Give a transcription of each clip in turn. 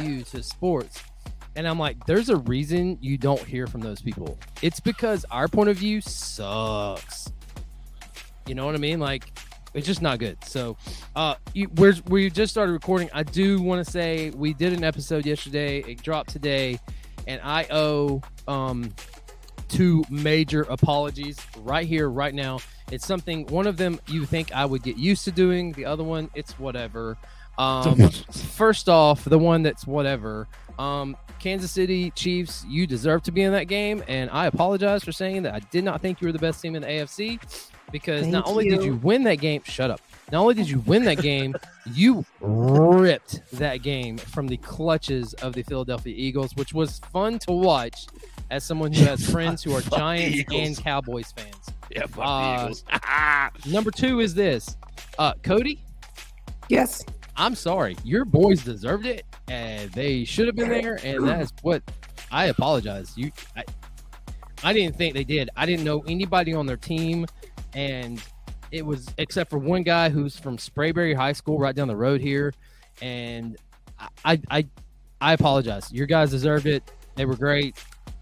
view to sports. And I'm like, there's a reason you don't hear from those people. It's because our point of view sucks. You know what I mean? Like, it's just not good. So, uh, you, we're we just started recording. I do want to say we did an episode yesterday. It dropped today, and I owe um two major apologies right here, right now. It's something. One of them you think I would get used to doing. The other one, it's whatever. Um, first off, the one that's whatever. Um, Kansas City Chiefs, you deserve to be in that game, and I apologize for saying that I did not think you were the best team in the AFC because Thank not only did you. you win that game, shut up. Not only did you win that game, you ripped that game from the clutches of the Philadelphia Eagles, which was fun to watch as someone who has friends who are Giants and Cowboys fans. Yeah, fuck Uh, the Eagles. Number two is this, uh, Cody. Yes. I'm sorry, your boys deserved it, and they should have been there, and that is what I apologize. You, I, I didn't think they did. I didn't know anybody on their team, and it was except for one guy who's from Sprayberry High School, right down the road here, and I, I, I, apologize. Your guys deserved it. They were great.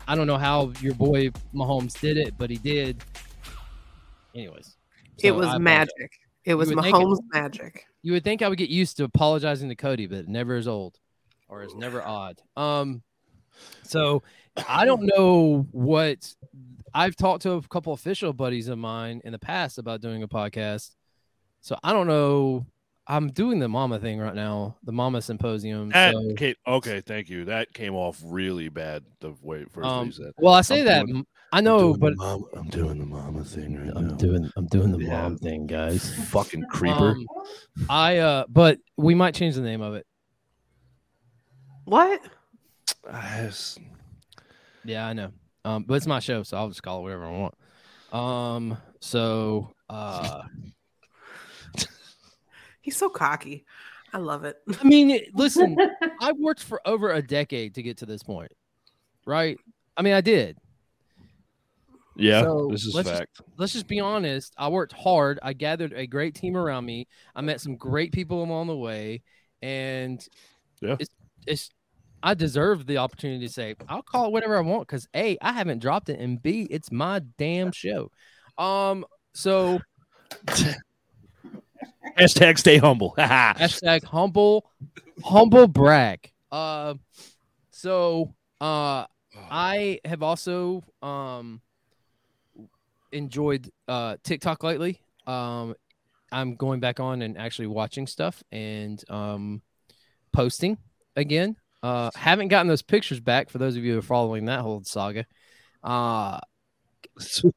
I don't know how your boy Mahomes did it, but he did. Anyways, it was magic. It was would think it- Mahomes magic. You would think I would get used to apologizing to Cody, but it never is old or is never odd. Um, so I don't know what I've talked to a couple official buddies of mine in the past about doing a podcast. So I don't know. I'm doing the mama thing right now, the mama symposium. That so, came, okay, thank you. That came off really bad the way first um, you said. well, I say I'm that doing- I know, but the mama, I'm doing the mama thing right I'm now. doing I'm doing the Yeah. mom thing, guys. fucking creeper. Um, I uh, but we might change the name of it. What? Ah, it's- Yeah, I know. Um, but it's my show, so I'll just call it whatever I want. Um, so uh, He's so cocky. I love it. I mean, listen, I've worked for over a decade to get to this point, right? I mean, I did. Yeah, So, this is let's just- fact. Let's just be honest. I worked hard. I gathered a great team around me. I met some great people along the way, and Yeah. it's it's. I deserve the opportunity to say I'll call it whatever I want because a I haven't dropped it, and b it's my damn show. Um, so Hashtag stay humble. hashtag humble humble brag uh so uh i have also um enjoyed uh tiktok lately um i'm going back on and actually watching stuff and um posting again uh haven't gotten those pictures back for those of you who are following that whole saga uh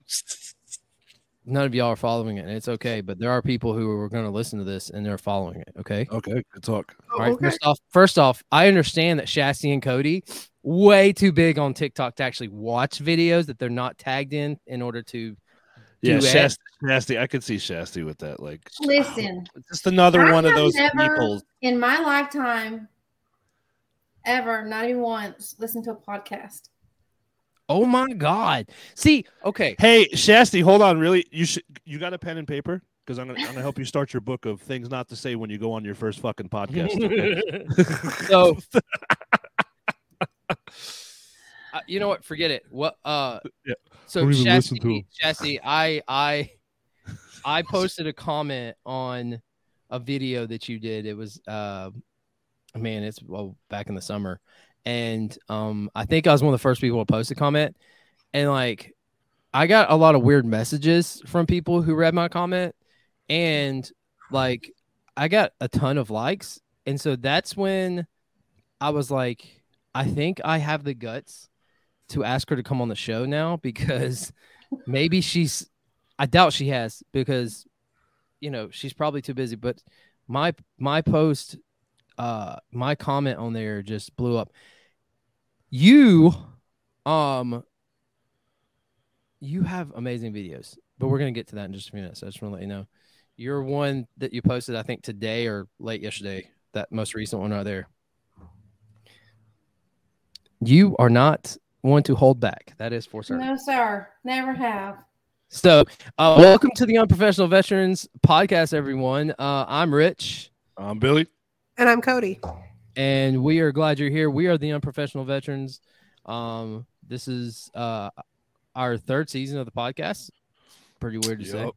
none of y'all are following it and it's okay but there are people who are going to listen to this and they're following it okay okay, good talk. all right. okay. First off, first off, I understand that Shasty and Cody way too big on TikTok to actually watch videos that they're not tagged in in order to. Yeah, do it. Shasty, Shasty, I could see Shasty with that. Like, Listen, just another I one of those never- people. in my lifetime, ever, not even once, listen to a podcast. Oh my God! See, okay, Hey, Shasty, hold on. Really, you should. You got a pen and paper? Because I'm gonna, I'm gonna help you start your book of things not to say when you go on your first fucking podcast. okay? so uh, you know what? Forget it. What? Uh, Yeah. So Don't even listen to Shasty, I, I, I posted a comment on a video that you did. It was, uh, man, it's well back in the summer, and um, I think I was one of the first people to post a comment, and like, I got a lot of weird messages from people who read my comment, and like, I got a ton of likes, and so that's when I was like, I think I have the guts to ask her to come on the show now because maybe she's I doubt she has because you know, she's probably too busy, but my my post uh my comment on there just blew up. You um you have amazing videos, but we're going to get to that in just a few minutes. I just want to let you know. Your one that you posted I think today or late yesterday, that most recent one right there. You are not one to hold back. That is for certain. No, sir, never have. So, uh, welcome to the Unprofessional Veterans Podcast, everyone. Uh, I'm Rich. I'm Billy. And I'm Cody. and we are glad you're here. We are the unprofessional veterans. Um, this is uh our third season of the podcast. Pretty weird to say.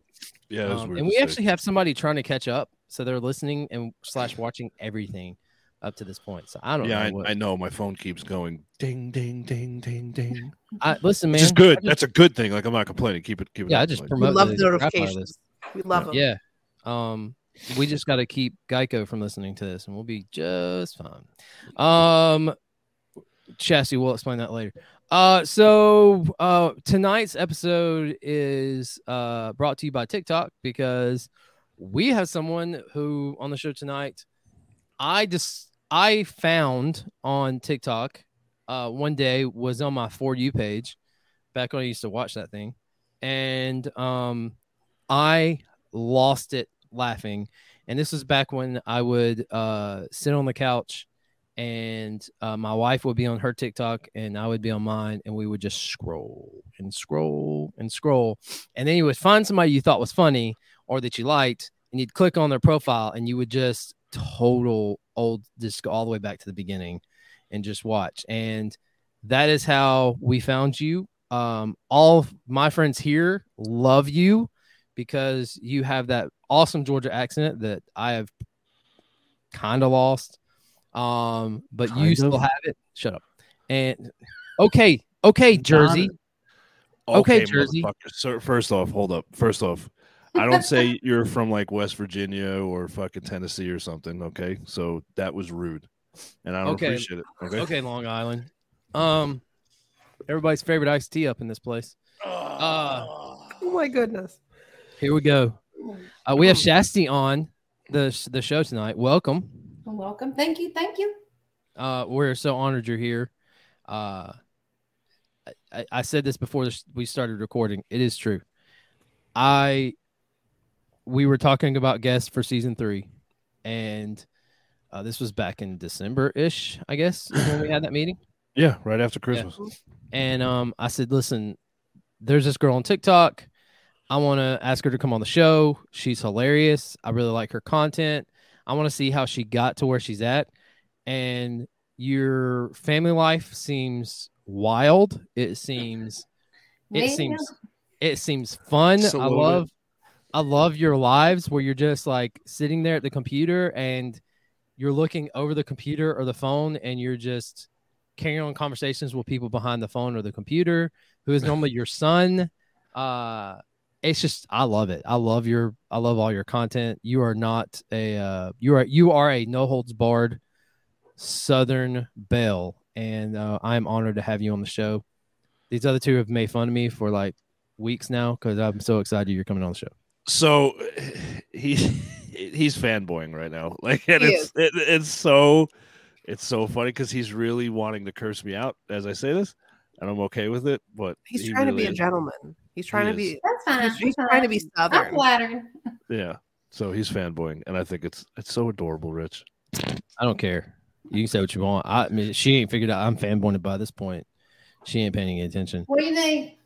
Yeah, it Um, weird and to we say. actually have somebody trying to catch up, so they're listening and slash watching everything up to this point. So I don't yeah, know. I, I know. My phone keeps going ding, ding, ding, ding, ding. I- listen, man. Which is good. Just- That's a good thing. Like I'm not complaining. Keep it. Keep it. yeah, I up, just like- We promote love the the crap out of notifications. We love them. Yeah. Um, we just got to keep Geico from listening to this, and we'll be just fine. Um, Shasty, we'll explain that later. Uh, so uh, tonight's episode is uh brought to you by TikTok because we have someone who on the show tonight. I just I found on TikTok uh one day was on my for you page back when I used to watch that thing, and um I lost it laughing. And this was back when I would uh, sit on the couch and uh, my wife would be on her TikTok and I would be on mine, and we would just scroll and scroll and scroll. And then you would find somebody you thought was funny or that you liked, and you'd click on their profile and you would just total old, just all the way back to the beginning and just watch. And that is how we found you. Um, all my friends here love you because you have that awesome Georgia accent that I have kind of lost. Um, but you Kind still of? have it. Shut up. And okay, okay, Jersey. Okay, Jersey. So first off, hold up. First off, I don't say you're from like West Virginia or fucking Tennessee or something. Okay, so that was rude, and I don't Okay. appreciate it. Okay. Okay, Long Island. Um, everybody's favorite iced tea up in this place. Uh, Oh my goodness. Here we go. Uh, we have Shasty on the the show tonight. Welcome. Welcome. Thank you. Thank you. Uh, we're so honored you're here. Uh, I, I said this before we started recording. It is true. I we were talking about guests for season three, and uh, this was back in December ish, I guess, when we had that meeting. Yeah, right after Christmas. And um, I said, listen, there's this girl on TikTok. I want to ask her to come on the show. She's hilarious. I really like her content. I want to see how she got to where she's at. And your family life seems wild. It seems it seems it seems fun. Just a I little bit. love I love your lives where you're just like sitting there at the computer and you're looking over the computer or the phone and you're just carrying on conversations with people behind the phone or the computer who is normally your son. Uh it's just I love it. I love your I love all your content. You are not a uh you are you are a no holds barred Southern Belle, and uh, I'm honored to have you on the show. These other two have made fun of me for like weeks now because I'm so excited you're coming on the show. So he he's fanboying right now. Like, and He it's it, it's so it's so funny because he's really wanting to curse me out as I say this, and I'm okay with it. But He's he trying to be a is- gentleman. He's trying to be. That's fine. He's, he's That's trying to fine. be I'm southern. flattered. Yeah. So he's fanboying, and I think it's it's so adorable, Rich. I don't care. You can say what you want. I, I mean, she ain't figured out I'm fanboying by this point. She ain't paying any attention. What do you need?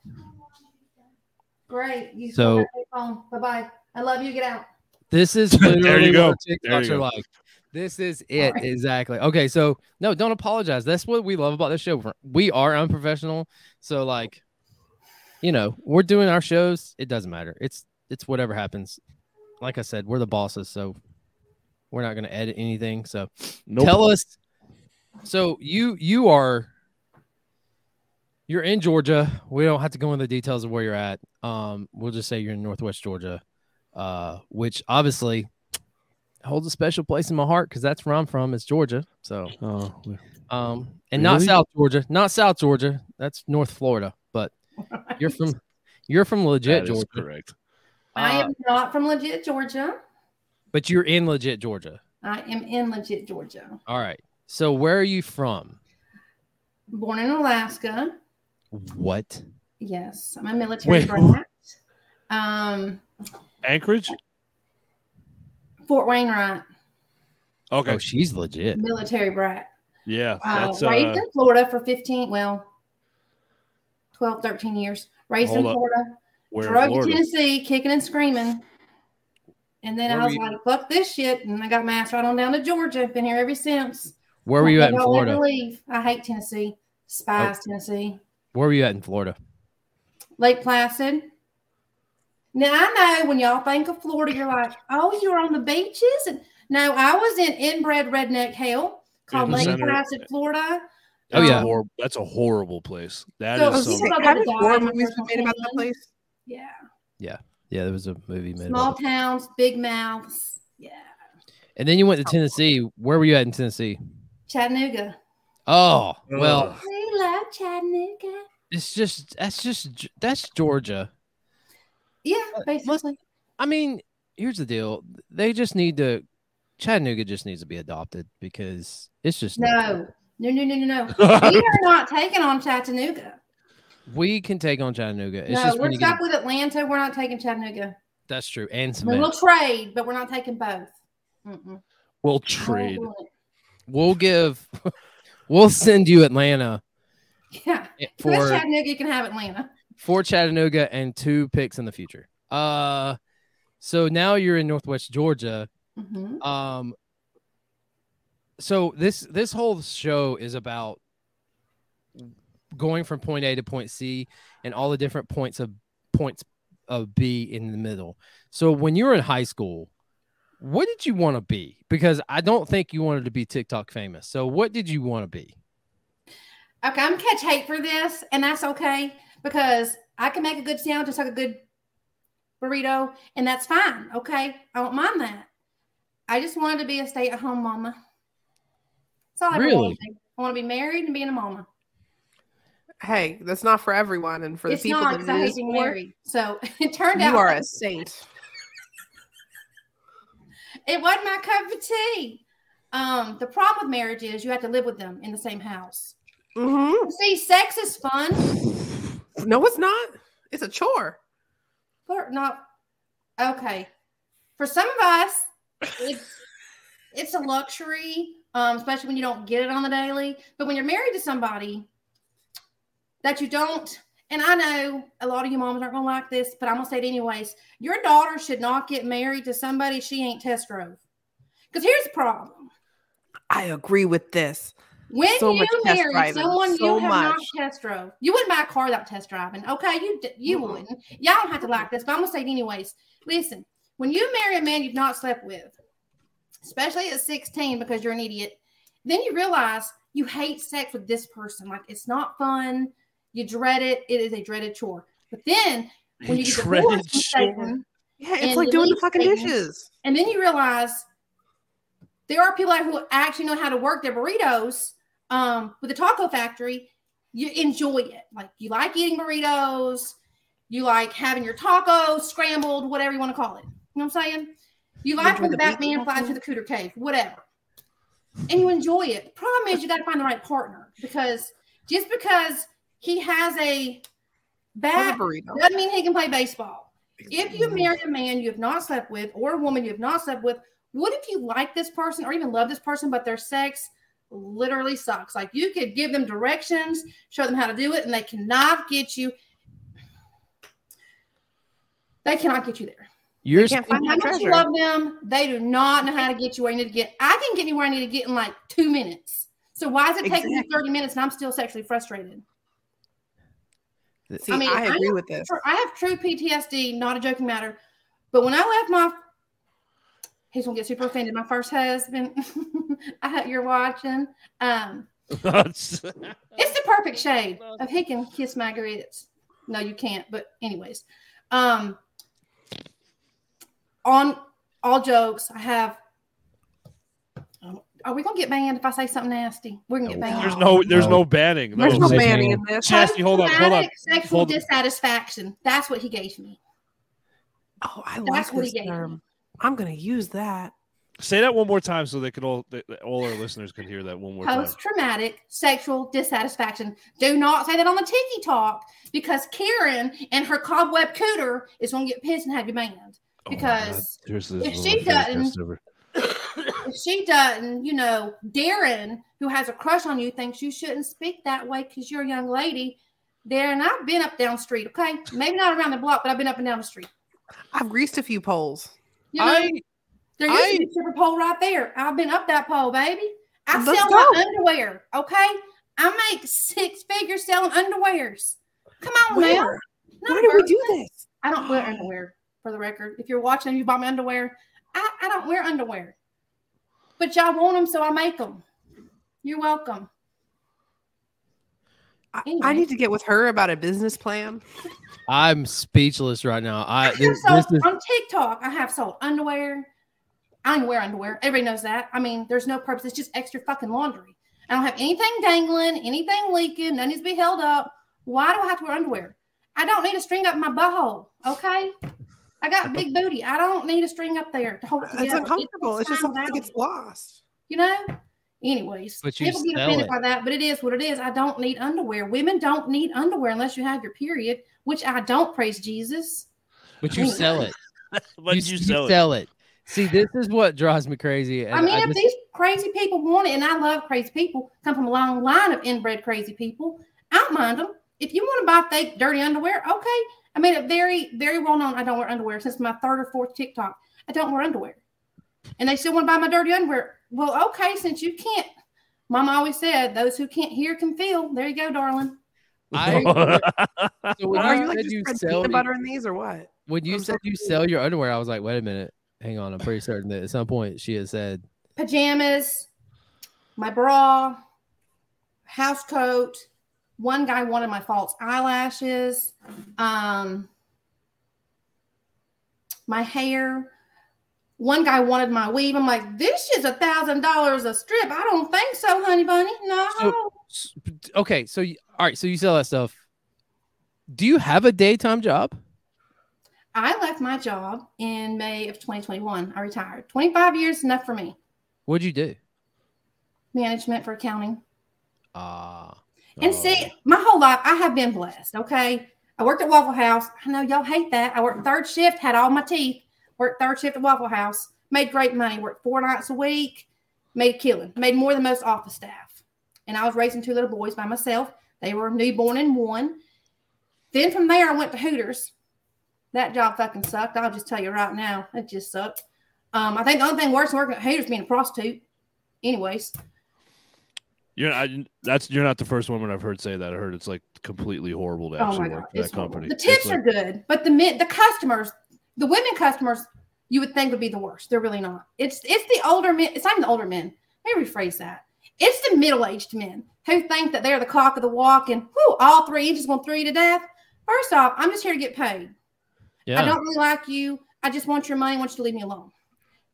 Great. You So- Bye bye. I love you. Get out. This is There you go. There TikToks you are go. like. This is it Sorry. exactly. Okay, so no, don't apologize. That's what we love about this show. We are unprofessional, so like, you know, we're doing our shows. It doesn't matter. It's it's whatever happens. Like I said, we're the bosses, so we're not going to edit anything. So Nope. tell us. So you you are you're in Georgia. We don't have to go into the details of where you're at. Um, we'll just say you're in Northwest Georgia, uh, which obviously holds a special place in my heart because that's where I'm from. It's Georgia. So Oh, um, and not South Georgia, not South Georgia. That's North Florida. But you're from you're from legit that is Georgia, correct. I Uh, am not from legit Georgia. but you're in legit Georgia. I am in legit Georgia. All right. So where are you from? Born in Alaska. What? Yes, I'm a military Wait. brat. Um, Anchorage. Fort Wainwright, Okay. Oh, she's legit. military brat. yeah. Uh, That's raised uh, in Florida for 15, well, 12, 13 years. Raised in Hold up. Florida. where in Drove to Florida. Tennessee, kicking and screaming. And then Where I was you- like, fuck this shit. And I got my ass right on down to Georgia. I've been here ever since. Where were you at in Don't Florida? leave. I hate Tennessee. Spies Tennessee. Where were you at in Florida? Lake Placid. Now I know when y'all think of Florida, you're like, oh, you're on the beaches. And no, I was in inbred redneck hell called In Lake center. Placid, Florida. Oh, That's a oh, yeah. hor- that's a horrible place. That So- is so- some. People don't Haven't die horror movies personal been made about that place? Yeah. Yeah, yeah. there was a movie made. Small About it. towns, big mouths. Yeah. And then you went to Tennessee. Where were you at in Tennessee? Chattanooga. Oh, well, Ugh. Love Chattanooga. it's just that's just that's Georgia. Yeah, Uh, basically. I mean, here's the deal. They just need to Chattanooga just needs to be adopted because it's just No. No, no, no, no, no. we are not taking on Chattanooga. We can take on Chattanooga. It's no, just we're get, stuck with Atlanta. We're not taking Chattanooga. that's true. And mean, we'll trade, but we're not taking both. Mm-mm. We'll trade. We'll give we'll send you Atlanta. Yeah. for For Chattanooga, you can have Atlanta. for Chattanooga and two picks in the future. Uh so now you're in Northwest Georgia. hmm Um so this this whole show is about going from point A to point C and all the different points of points of B in the middle. So when you were in high school, what did you want to be? Because I don't think you wanted to be TikTok famous. So what did you want to be? Okay, I'm catch hate for this, and that's okay because I can make a good sandwich, just like a good burrito, and that's fine. Okay, I don't mind that. I just wanted to be a stay-at-home mama. That's all I ever Really? wanted to be. I want to be married and being a mama. Hey, that's not for everyone, and for the people not that because I it hate being for, married. So it turned out you are like a saint. it wasn't my cup of tea. Um, the problem with marriage is you have to live with them in the same house. Hmm See, sex is fun, No, it's not. It's a chore. but not okay. For some of us, it's it's a luxury, um, especially when you don't get it on the daily. But when you're married to somebody that you don't, and I know a lot of you moms aren't gonna like this, but I'm gonna say it anyways. Your daughter should not get married to somebody she ain't test drove. Because here's the problem. I agree with this. When So you marry someone so you have not much. test drove, you wouldn't buy a car without test driving. Okay, you you Mm-mm. wouldn't. Y'all don't have to like this, but I'm gonna say it anyways. Listen, when you marry a man you've not slept with, especially at 16 because you're an idiot, then you realize you hate sex with this person. Like it's not fun. You dread it. It is a dreaded chore. But then when you get divorced from. Satan, Yeah, it's like doing the fucking Satan. dishes. and then you realize there are people out who actually know how to work their burritos um, with the taco factory. You enjoy it. Like you like eating burritos. You like having your tacos scrambled, whatever you want to call it. You know what I'm saying? You like when the Batman flies to the cooter cave, whatever. And you enjoy it. The problem is you got to find the right partner because just because he has a bat a doesn't mean he can play baseball. If you marry a man you have not slept with or a woman you have not slept with, what if you like this person or even love this person, but their sex literally sucks? Like you could give them directions, show them how to do it, and they cannot get you. They cannot get you there. You're can't speaking- find How that much you love them, they do not know how to get you where you need to get. I can get you where I need to get in like two minutes. So why is it taking you Exactly. 30 minutes and I'm still sexually frustrated? See, I I, mean, I agree know- with this. I have true PTSD, not a joking matter. But when I left my, he's gonna get super offended. My first husband, I hope you're watching. Um, it's the perfect shade of he can kiss my grits. No, you can't. But anyways, um, on all jokes, I have. um, Are we gonna get banned if I say something nasty? We're gonna get banned. There's no there's No. no banning. No. There's no banning in this. Chastity, hold on, hold on. Post-traumatic Sexual Hold on. dissatisfaction. That's what he gave me. Oh, I That's like what he this gave me. Term. I'm gonna use that. Say that one more time so they can all they, all our listeners can hear that one more time. Post traumatic sexual dissatisfaction. Do not say that on the Tiki Talk because Karen and her cobweb cooter is going to get pissed and have you banned. Oh because God. Seriously, this if she one of my favorite doesn't- If she doesn't, you know, Darren, who has a crush on you, thinks you shouldn't speak that way because you're a young lady. Darren, I've been up down the street, okay? Maybe not around the block, but I've been up and down the street. I've greased a few poles. You know, I there used to be a stripper pole right there. I've been up that pole, baby. I sell go. my underwear. Okay, I make six figures selling underwears. Come on now. Not Why do we do this? I don't wear underwear for the record. If you're watching and you buy my underwear, I, I don't wear underwear. But y'all want them, so I make them. You're welcome. I, Anyway. I need to get with her about a business plan. I'm speechless right now. I I have this, sold, this is on TikTok, I have sold underwear. I don't wear underwear. Everybody knows that. I mean, there's no purpose. It's just extra fucking laundry. I don't have anything dangling, anything leaking. None needs to be held up. Why do I have to wear underwear? I don't need a string up my butthole. Okay. I got big booty. I don't need a string up there to hold it together. It's uncomfortable. It's just fine something that gets lost. you know. Anyways, But you people get offended it. by that, but it is what it is. I don't need underwear. Women don't need underwear unless you have your period, which I don't. Praise Jesus. but you sell it. But you, sell it. sell it. See, this is what drives me crazy. I mean, if just- these crazy people want it, and I love crazy people, come from a long line of inbred crazy people, I don't mind them. If you want to buy fake dirty underwear, okay. I made it very, very well known. I don't wear underwear since my third or fourth TikTok. I don't wear underwear, and they still want to buy my dirty underwear. Well, okay, since you can't, Mama always said, "Those who can't hear can feel." There you go, darling. I, so when Are you you like said just you sell peanut butter in these or what? when you I'm said so you sell your underwear, I was like, wait a minute, hang on. I'm pretty certain that at some point she had said, pajamas, my bra, house coat. One guy wanted my false eyelashes, um, my hair. One guy wanted my weave. I'm like, this is a thousand dollars a strip. I don't think so, honey bunny. No. So- okay, so you, all right, so you sell that stuff. Do you have a daytime job? I left my job in May of 2021. I retired. 25 years enough for me. What'd you do? Management for accounting. Ah, And oh. see, my whole life I have been blessed. Okay. I worked at Waffle House. I know y'all hate that. I worked third shift, had all my teeth, worked third shift at Waffle House, made great money, worked four nights a week, made a killing, made more than most office staff. And I was raising two little boys by myself. They were newborn and one. Then from there, I went to Hooters. That job fucking sucked. I'll just tell you right now, it just sucked. Um, I think the only thing worse than working at Hooters being a prostitute. Anyways, You're I, that's you're not the first woman I've heard say that. I heard it's like completely horrible to Oh actually my work for that horrible. company. The tips like- are good, but the the customers, the women customers, you would think would be the worst. They're really not. It's it's the older men. It's not even the older men. Let me rephrase that. It's the middle aged men who think that they're the cock of the walk and whoo, all three inches going throw you to death. First off, I'm just here to get paid. yeah. I don't really like you. I just want your money. I want you to leave me alone.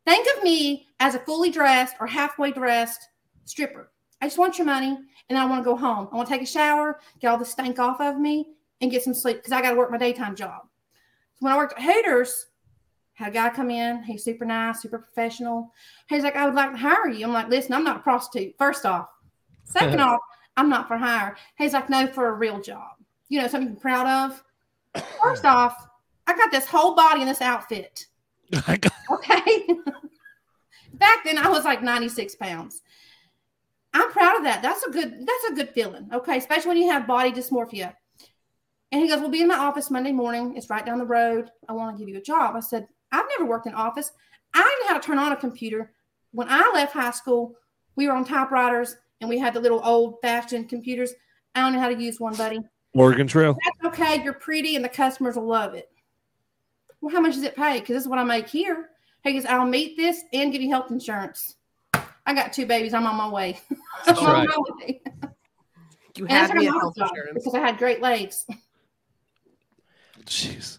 Think of me as a fully dressed or halfway dressed stripper. I just want your money and I want to go home. I want to take a shower, get all the stank off of me, and get some sleep because I got to work my daytime job. When I worked at Hooters, had a guy come in. He's super nice, super professional. He's like, I would like to hire you. I'm like, listen, I'm not a prostitute. First off. Second off, I'm not for hire. He's like, no, for a real job. You know, something you're proud of. First off, I got this whole body in this outfit. Okay. Back then I was like 96 pounds. I'm proud of that. That's a good, that's a good feeling. Okay. Especially when you have body dysmorphia. And he goes, We'll be in my office Monday morning. It's right down the road. I want to give you a job. I said, I've never worked in office. I didn't know how to turn on a computer. When I left high school, we were on typewriters and we had the little old fashioned computers. I don't know how to use one, buddy. Oregon Trail. That's okay. You're pretty and the customers will love it. Well, how much does it pay? Because this is what I make here. He goes, I'll meet this and give you health insurance. I got two babies. I'm on my way. That's I'm on right. my way. You And that's had me at my health insurance. because I had great legs. Jeez.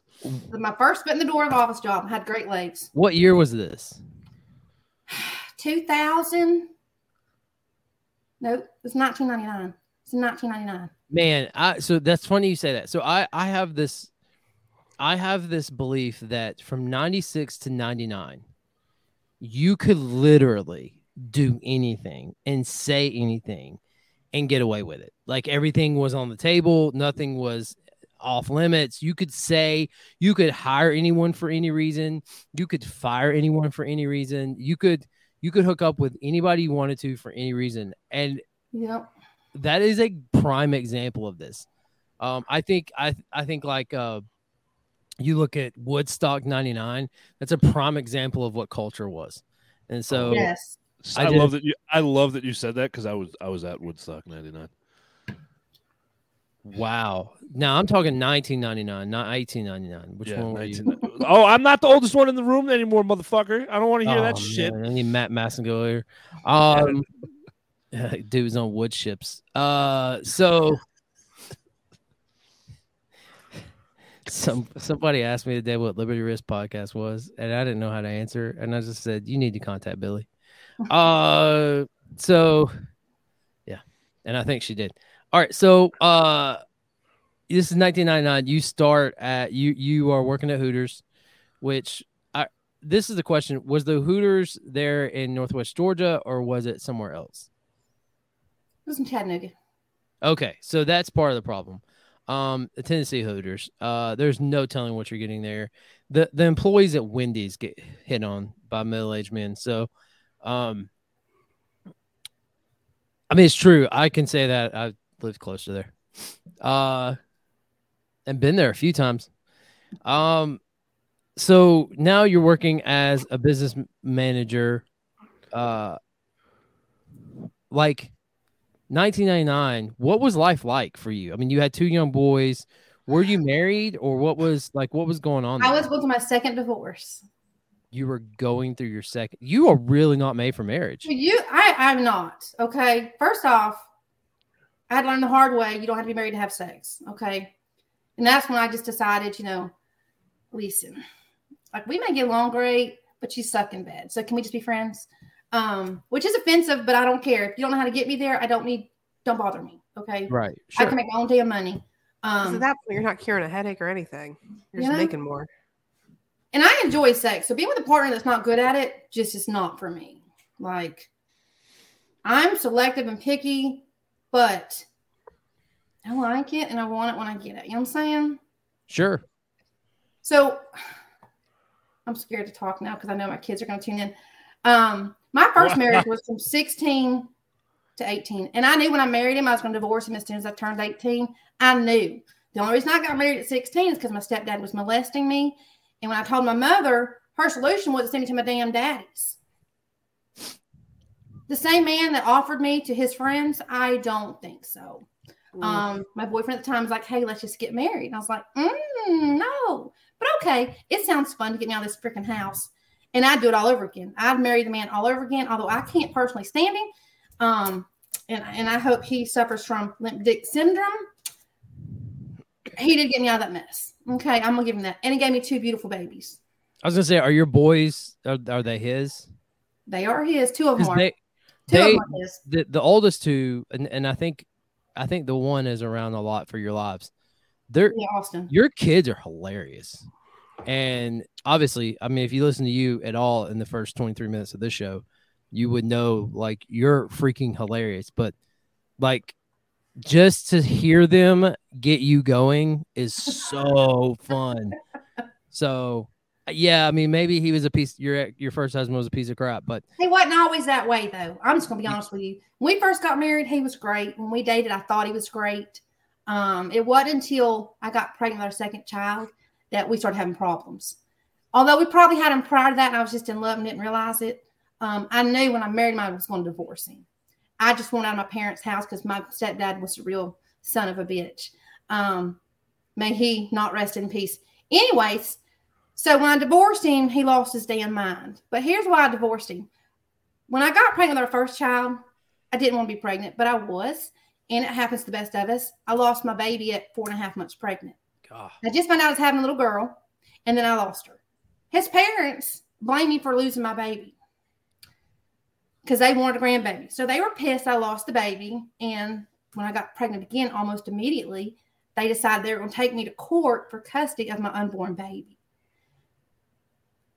My first foot in the door of office job had great legs. What year was this? 2000. Nope, it's 1999. It's 1999. Man, I so that's funny you say that. So I I have this I have this belief that from 96 to 99 you could literally do anything and say anything and get away with it. Like everything was on the table, nothing was off limits. You could say you could hire anyone for any reason, you could fire anyone for any reason. You could you could hook up with anybody you wanted to for any reason. And Yep. that is a prime example of this. Um, I think I I think like uh, you look at Woodstock '99. That's a prime example of what culture was, and so yes. I I, love that you. I love that you said that because I was I was at Woodstock '99. Wow. Now I'm talking 1999, not 1899. Which Yeah, one were you? oh, I'm not the oldest one in the room anymore, motherfucker. I don't want to hear that Oh, shit. I need Matt Massengill here. Um, dude's on wood chips. Uh, so some somebody asked me today what Liberty Risk podcast was, and I didn't know how to answer, and I just said you need to contact Billy. Uh, so yeah, and I think she did. All right, so uh, this is 1999. You start at you you are working at Hooters, which I this is the question: Was the Hooters there in Northwest Georgia or was it somewhere else? It was in Chattanooga. Okay, so that's part of the problem. Um, the Tennessee Hooters. Uh, there's no telling what you're getting there. The the employees at Wendy's get hit on by middle aged men. So, um, I mean it's true. I can say that I lived close to there, uh, and been there a few times. Um, so now you're working as a business manager. Uh, like 1999 what was life like for you i mean you had two young boys were you married or what was like what was going on I was going through my second divorce. you were going through your second you are really not made for marriage You, I, I'm not. Okay. First off, I had to learn the hard way. You don't have to be married to have sex. Okay. And that's when I just decided, you know, listen, like we may get along great, but you suck in bed. So can we just be friends? Um, which is offensive, but I don't care. If you don't know how to get me there, I don't need, don't bother me. Okay. right Sure. I can make my own damn money. so Um, that point, you're not curing a headache or anything. You're just Yeah. making more. and I enjoy sex. So being with a partner that's not good at it just is not for me. Like I'm selective and picky, but I like it and I want it when I get it. You know what I'm saying? sure So I'm scared to talk now because I know my kids are going to tune in. Um, my first marriage was from 16 to 18. And I knew when I married him, I was going to divorce him as soon as I turned 18. I knew. The only reason I got married at 16 is because my stepdad was molesting me. And when I told my mother, her solution was to send me to my damn daddy's. The same man that offered me to his friends, I don't think so. Mm. Um, my boyfriend at the time was like, "Hey, let's just get married." And I was like, mm, "No," but okay, it sounds fun to get me out of this freaking house, and I'd do it all over again. I'd marry the man all over again, although I can't personally stand him. Um, and and I hope he suffers from limp dick syndrome. He did get me out of that mess. Okay, I'm gonna give him that, and he gave me two beautiful babies. i was gonna say are your boys are, are they his They are his. Two of them are. they, two they of them are the, the oldest two and, and i think i think the one is around a lot for your lives they're Yeah, Austin. your kids are hilarious. And obviously, I mean, if you listen to you at all in the first 23 minutes of this show, you would know like you're freaking hilarious. But like just to hear them get you going is so fun. So yeah, I mean, maybe he was a piece your your first husband was a piece of crap, but He wasn't always that way, though. I'm just gonna be honest with you. When we first got married, he was great. When we dated, I thought he was great. Um, it wasn't until I got pregnant with our second child that we started having problems. Although we probably had him prior to that, and I was just in love and didn't realize it. Um, I knew when I married him, I was going to divorce him. I just went out of my parents' house because my stepdad was a real son of a bitch. Um, may he not rest in peace. Anyways, so when I divorced him, he lost his damn mind. But here's why I divorced him. When I got pregnant with our first child, I didn't want to be pregnant, but I was. And it happens to the best of us. I lost my baby at four and a half months pregnant. God, I just found out I was having a little girl, and then I lost her. His parents blamed me for losing my baby because they wanted a grandbaby. So they were pissed I lost the baby. And when I got pregnant again, almost immediately, they decided they were going to take me to court for custody of my unborn baby.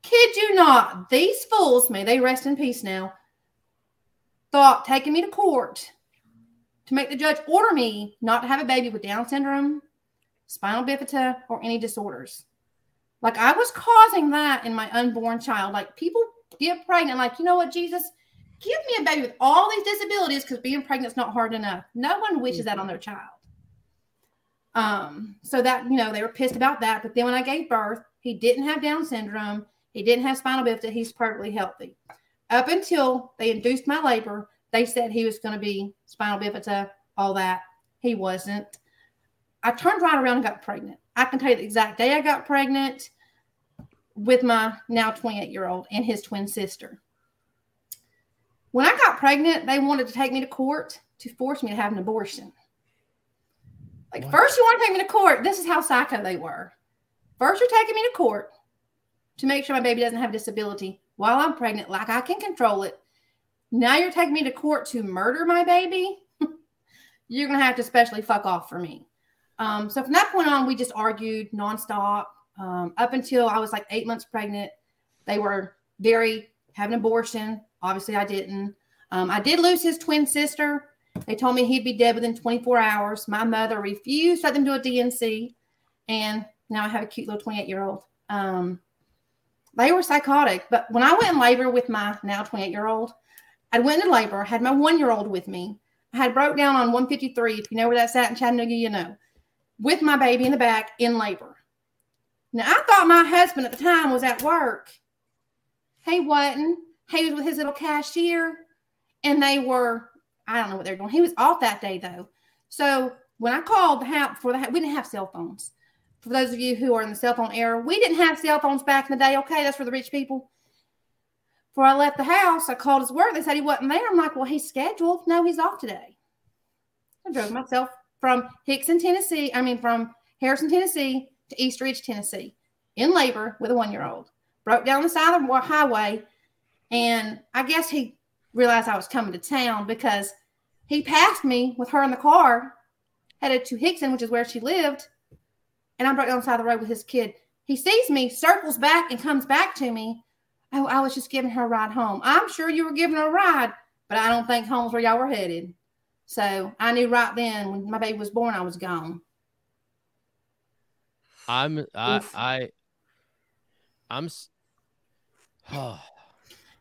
Kid you not, these fools, may they rest in peace now, thought taking me to court to make the judge order me not to have a baby with Down syndrome, spinal bifida, or any disorders. Like I was causing that in my unborn child. Like people get pregnant, like, you know what, Jesus, give me a baby with all these disabilities because being pregnant is not hard enough. No one wishes that on their child. Um, so that you know, they were pissed about that. But then when I gave birth, he didn't have Down syndrome, he didn't have spinal bifida, he's perfectly healthy. up until they induced my labor, they said he was going to be spinal bifida, uh, all that. He wasn't. I turned right around and got pregnant. I can tell you the exact day I got pregnant with my now 28 year old and his twin sister. When I got pregnant, they wanted to take me to court to force me to have an abortion. Like, What? first, you want to take me to court. This is how psycho they were. First, you're taking me to court to make sure my baby doesn't have a disability while I'm pregnant, like I can control it. Now you're taking me to court to murder my baby. you're gonna have to especially fuck off for me. Um, so from that point on, we just argued nonstop um, up until I was like eight months pregnant. They were very have an abortion. Obviously, I didn't. Um, I did lose his twin sister. They told me he'd be dead within 24 hours. My mother refused to let them do a D&C, and now I have a cute little 28 year old. Um, they were psychotic. But when I went in labor with my now 28 year old, I went into labor, had my one year old with me. I had broke down on 153. If you know where that's at in Chattanooga, you know, with my baby in the back in labor. Now, I thought my husband at the time was at work. He wasn't. He was with his little cashier, and they were, I don't know what they were doing. He was off that day, though. So when I called the house for the we didn't have cell phones. For those of you who are in the cell phone era, we didn't have cell phones back in the day. Okay, that's for the rich people. Before I left the house, I called his work. They said he wasn't there. I'm like, well, he's scheduled. No, he's off today. I drove myself from Hixson, Tennessee. I mean, from Harrison, Tennessee to East Ridge, Tennessee, in labor with a one year old. Broke down the side of the highway. And I guess he realized I was coming to town because he passed me with her in the car, headed to Hixson, which is where she lived. And I broke down the side of the road with his kid. He sees me, circles back, and comes back to me. Oh, I was just giving her a ride home. I'm sure you were giving her a ride, but I don't think home's where y'all were headed. So I knew right then when my baby was born, I was gone. I'm I Oof. I I'm s-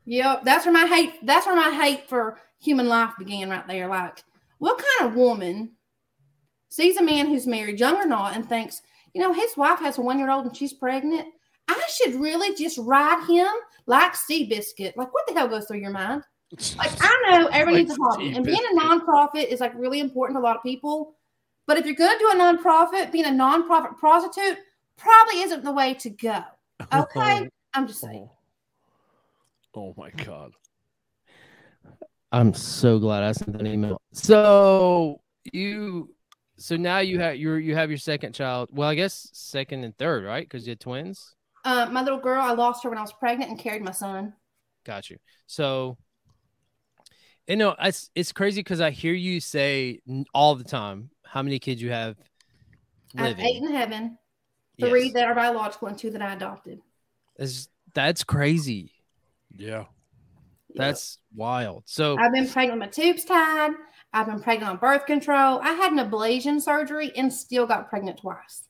Yep, that's where my hate. That's where my hate for human life began, right there. Like, what kind of woman sees a man who's married, young or not, and thinks, you know, his wife has a one-year-old and she's pregnant. I should really just ride him like Seabiscuit. Like, what the hell goes through your mind? Like, I know everyone Like needs a hobby, and being a nonprofit is like really important to a lot of people. But if you're going to do a nonprofit, being a nonprofit prostitute probably isn't the way to go. Okay, I'm just saying. Oh, oh my god. I'm so glad I sent that email. So you so now you have you you have your second child. Well, I guess second and third, right? Because you had twins. Uh, my little girl, I lost her when I was pregnant and carried my son. Got you. So, you know, it's it's crazy because I hear you say all the time how many kids you have I have eight in heaven, three Yes. that are biological, and two that I adopted. That's that's crazy. Yeah. That's wild. So I've been pregnant with my tubes tied. I've been pregnant on birth control. I had an ablation surgery and still got pregnant twice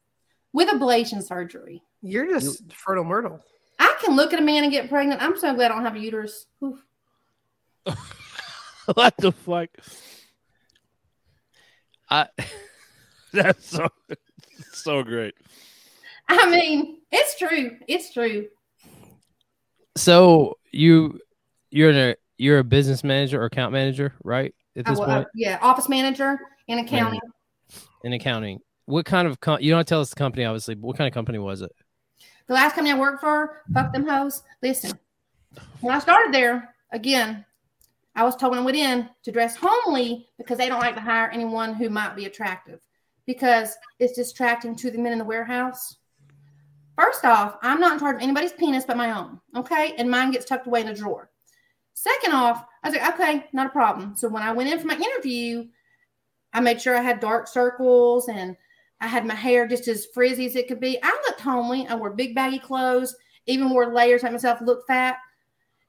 with ablation surgery. You're just fertile myrtle. I can look at a man and get pregnant. I'm so glad I don't have a uterus. What the fuck? I That's so so great. I mean, it's true. It's true. so you you're a you're a business manager or account manager, right? At this wa- point uh, yeah, office manager in accounting. in accounting. What kind of com- you don't tell us the company, obviously, but what kind of company was it? The last company I worked for, fuck them hoes. Listen, when I started there, again, I was told when I went in to dress homely because they don't like to hire anyone who might be attractive because it's distracting to the men in the warehouse. First off, I'm not in charge of anybody's penis but my own, okay? And mine gets tucked away in a drawer. Second off, I was like, okay, not a problem. So when I went in for my interview, I made sure I had dark circles and I had my hair just as frizzy as it could be. I looked homely. I wore big baggy clothes, even wore layers to make myself look fat.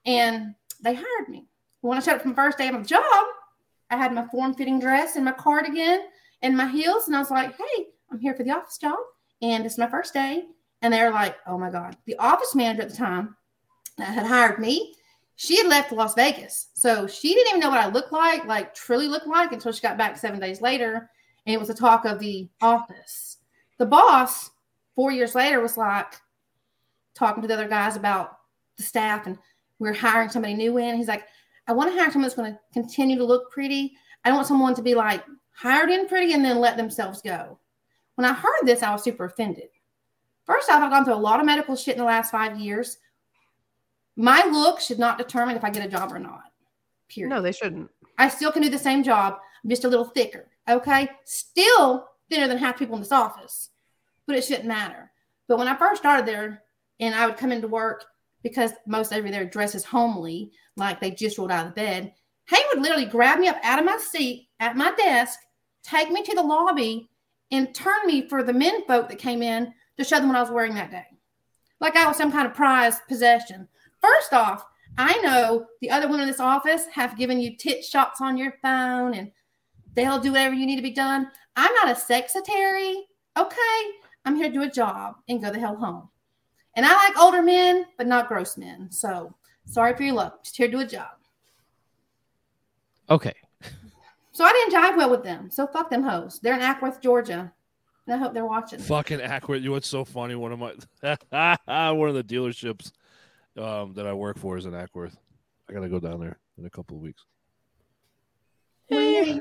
And they hired me. When I showed up for my first day of my job, I had my form fitting dress and my cardigan and my heels. And I was like, hey, I'm here for the office job. And it's my first day. And they were like, oh my God. The office manager at the time that had hired me, she had left Las Vegas. So she didn't even know what I looked like, like truly looked like until she got back seven days later and it was the talk of the office. The boss, four years later, was like talking to the other guys about the staff, and we're hiring somebody new in. He's like, I want to hire someone that's going to continue to look pretty. I don't want someone to be like hired in pretty and then let themselves go. When I heard this, I was super offended. First off, I've gone through a lot of medical shit in the last five years. My look should not determine if I get a job or not. Period. No, they shouldn't. I still can do the same job, I'm just a little thicker. Okay. Still thinner than half people in this office, but it shouldn't matter. But when I first started there and I would come into work because most everybody there dresses homely, like they just rolled out of the bed, he would literally grab me up out of my seat at my desk, take me to the lobby, and turn me for the men folk that came in to show them what I was wearing that day. Like I was some kind of prized possession. First off, I know the other women in this office have given you tit shots on your phone and they'll do whatever you need to be done. I'm not a sexetary. Okay. I'm here to do a job and go the hell home. And I like older men, but not gross men. So sorry for your luck. Just here to do a job. Okay. So I didn't jive well with them. So fuck them hoes. They're in Acworth, Georgia. And I hope they're watching. Fucking accurate. You know what's so funny? One of my one of the dealerships um, that I work for is in Acworth. I gotta go down there in a couple of weeks. Hey.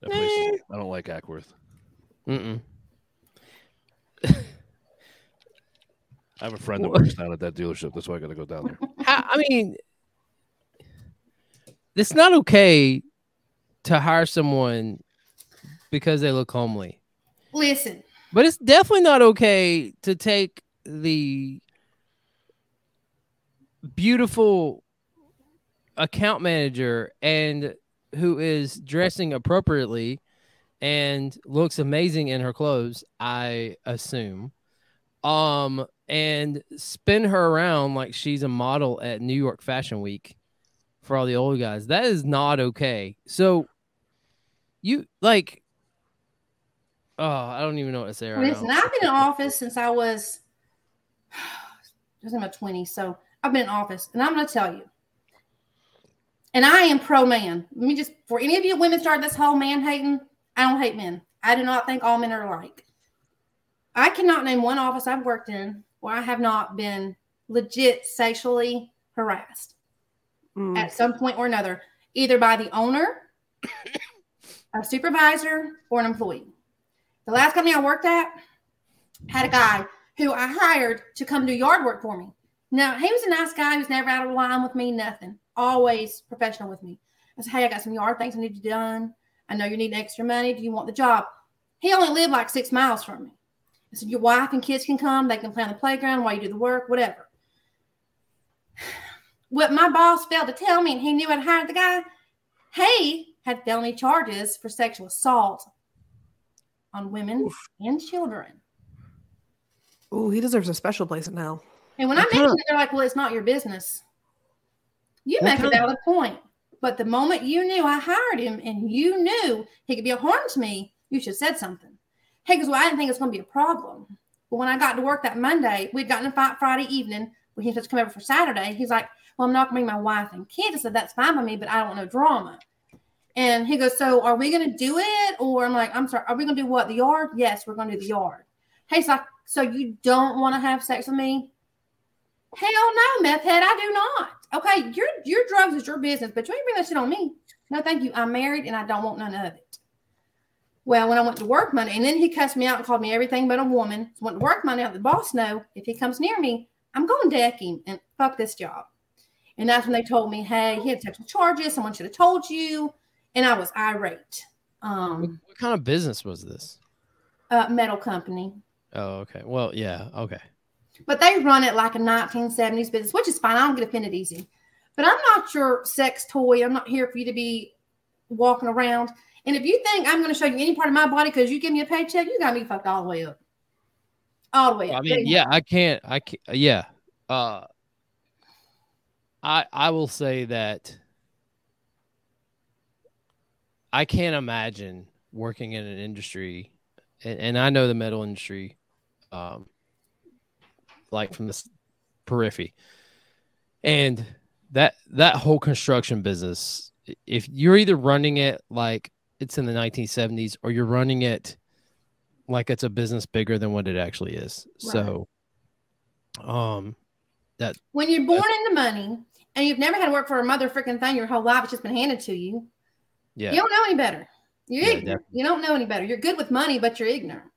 That place is, I don't like Acworth. Mm-mm. I have a friend that works down at that dealership. That's why I gotta go down there. I, I mean, it's not okay to hire someone because they look homely, Listen, but it's definitely not okay to take the beautiful account manager and who is dressing appropriately and looks amazing in her clothes i assume. Um and spin her around like she's a model at new york fashion week for all the old guys. That is not okay. So you like oh i don't even know what to say right listen, now. I've been in office since I was just in my 20s. So I've been in office, and I'm going to tell you. And I am pro man. Let me just, for any of you women start this whole man hating, I don't hate men. I do not think all men are alike. I cannot name one office I've worked in where I have not been legit sexually harassed Mm. at some point or another, either by the owner, a supervisor, or an employee. The last company I worked at had a guy who I hired to come do yard work for me. Now, he was a nice guy. He was never out of line with me, nothing. Always professional with me. I said, Hey, I got some yard things I need to do done. I know you need extra money. Do you want the job? He only lived like six miles from me. I said, Your wife and kids can come. They can play on the playground while you do the work, whatever. What my boss failed to tell me, and he knew I'd hired the guy, he had felony charges for sexual assault on women and children. Ooh, he deserves a special place in hell. And when I What mentioned kind it, they're like, well, it's not your business. You What make a kind- valid point. But the moment you knew I hired him and you knew he could be a harm to me, you should have said something. Hey, because well, I didn't think it was going to be a problem. But when I got to work that Monday, we'd gotten a fight Friday evening when he was to come over for Saturday. He's like, well, I'm not going to bring my wife and kids. I said, that's fine by me, but I don't want no drama. And he goes, so are we going to do it? Or I'm like, I'm sorry, are we going to do what? The yard? Yes, we're going to do the yard. He's like, so you don't want to have sex with me? Hell no, meth head, I do not. Okay, your your drugs is your business, but you ain't bring that shit on me. No, thank you. I'm married and I don't want none of it. Well, when I went to work Monday, and then he cussed me out and called me everything but a woman. So went to work Monday, let the boss know if he comes near me, I'm going to deck him and fuck this job. And that's when they told me, hey, he had sexual charges. Someone should have told you. And I was irate. what, Um, what kind of business was this uh, metal company. Oh okay well yeah okay but they run it like a 1970s business, which is fine. I don't get offended easy. But I'm not your sex toy. I'm not here for you to be walking around. And if you think I'm going to show you any part of my body because you give me a paycheck, you got me fucked all the way up. All the way up. I mean, yeah, I can't. I can't. Yeah. Uh, I I will say that I can't imagine working in an industry, and, and I know the metal industry, um, like from this periphery, and that that whole construction business. If you're either running it like it's in the 1970s, or you're running it like it's a business bigger than what it actually is. Right. So, um, That when you're born into money and you've never had to work for a mother freaking thing your whole life, it's just been handed to you. yeah. You don't know any better. You're Yeah, ignorant. You don't know any better. You're good with money, but you're ignorant.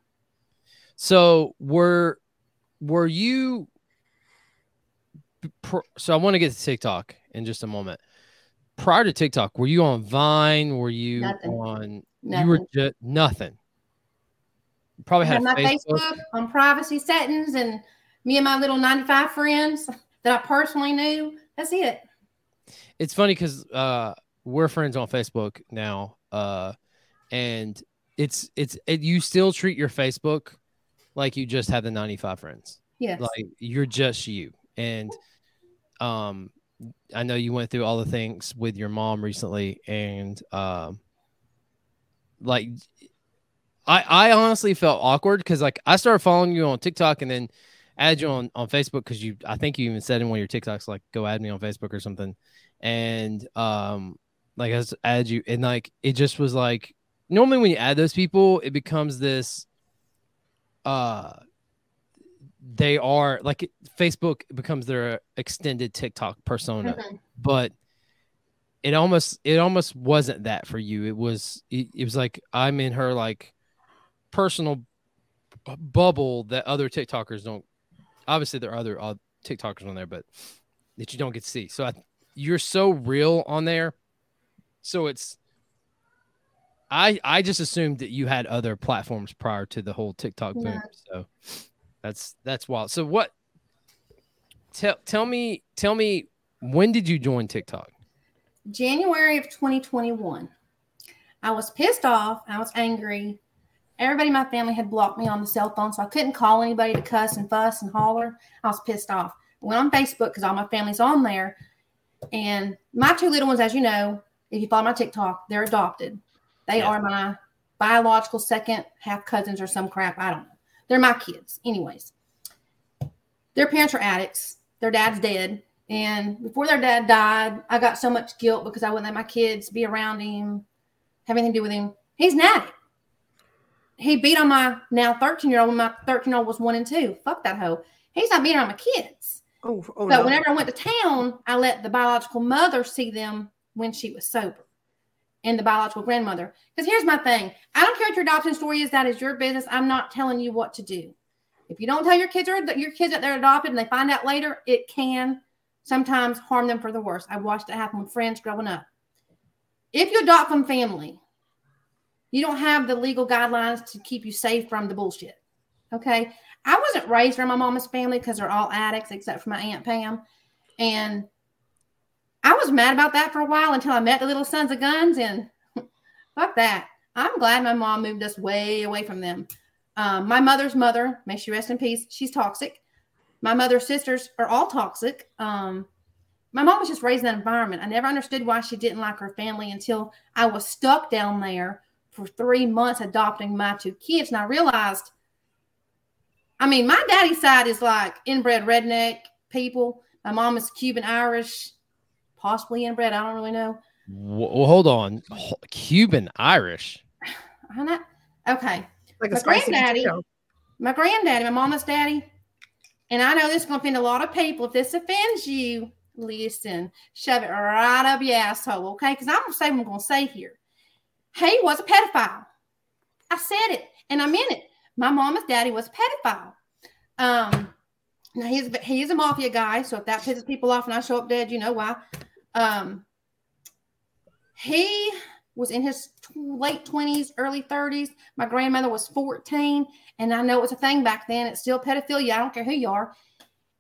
So were were you? So I want to get to TikTok in just a moment. Prior to TikTok, were you on Vine? Were you Nothing. on? Nothing. You were just nothing. You probably had my Facebook. Facebook on privacy settings and me and my little 95 friends that I personally knew. That's it. It's funny because uh, we're friends on Facebook now, uh, and it's it's it, you still treat your Facebook like you just have the ninety five friends. Yes. like you're just you and um i know you went through all the things with your mom recently and um like i i honestly felt awkward because like i started following you on tiktok and then add you on on facebook because you i think you even said in one of your tiktoks like go add me on facebook or something and um like i just add you and like it just was like normally when you add those people it becomes this uh they are like Facebook becomes their extended TikTok persona, but it almost it almost wasn't that for you. It was it, it was like I'm in her like personal bu- bubble that other TikTokers don't. Obviously, there are other uh, TikTokers on there, but that you don't get to see. So I, you're so real on there. So it's I I just assumed that you had other platforms prior to the whole TikTok boom. So that's that's wild. So what? Tell tell me tell me when did you join TikTok? January of 2021. I was pissed off. I was angry. Everybody in my family had blocked me on the cell phone, so I couldn't call anybody to cuss and fuss and holler. I was pissed off. I went on Facebook because all my family's on there. And my two little ones, as you know, if you follow my TikTok, they're adopted. They Yeah. are my biological second half cousins or some crap. I don't know. They're my kids. Anyways, their parents are addicts. Their dad's dead. And before their dad died, I got so much guilt because I wouldn't let my kids be around him, have anything to do with him. He's an addict. He beat on my now 13 year old when my 13 year old was one and two. Fuck that hoe. He's not beating on my kids. Oh, oh but no. whenever I went to town, I let the biological mother see them when she was sober and the biological grandmother. Because here's my thing I don't care what your adoption story is, that is your business. I'm not telling you what to do. If you don't tell your kids or your kids that they're adopted and they find out later, it can sometimes harm them for the worse. I watched it happen with friends growing up. If you adopt from family, you don't have the legal guidelines to keep you safe from the bullshit. Okay. I wasn't raised around my mama's family because they're all addicts except for my Aunt Pam. And I was mad about that for a while until I met the little sons of guns and fuck that. I'm glad my mom moved us way away from them. Um, my mother's mother, may she rest in peace, she's toxic. My mother's sisters are all toxic. Um, my mom was just raised in that environment. I never understood why she didn't like her family until I was stuck down there for three months adopting my two kids. And I realized, I mean, my daddy's side is like inbred redneck people. My mom is Cuban Irish, possibly inbred. I don't really know. Well, hold on, Cuban Irish. I'm not okay. like a my granddaddy- potato. my granddaddy, my mama's daddy, and I know this is going to offend a lot of people. If this offends you, listen, shove it right up your asshole, okay? Because I'm going to say what I'm going to say here. He was a pedophile. I said it, and I meant it. My mama's daddy was a pedophile. Um, now he's he's a mafia guy, so if that pisses people off and I show up dead, you know why. Um, he was in his tw- late 20s, early 30s. My grandmother was 14, and I know it was a thing back then. It's still pedophilia. I don't care who you are.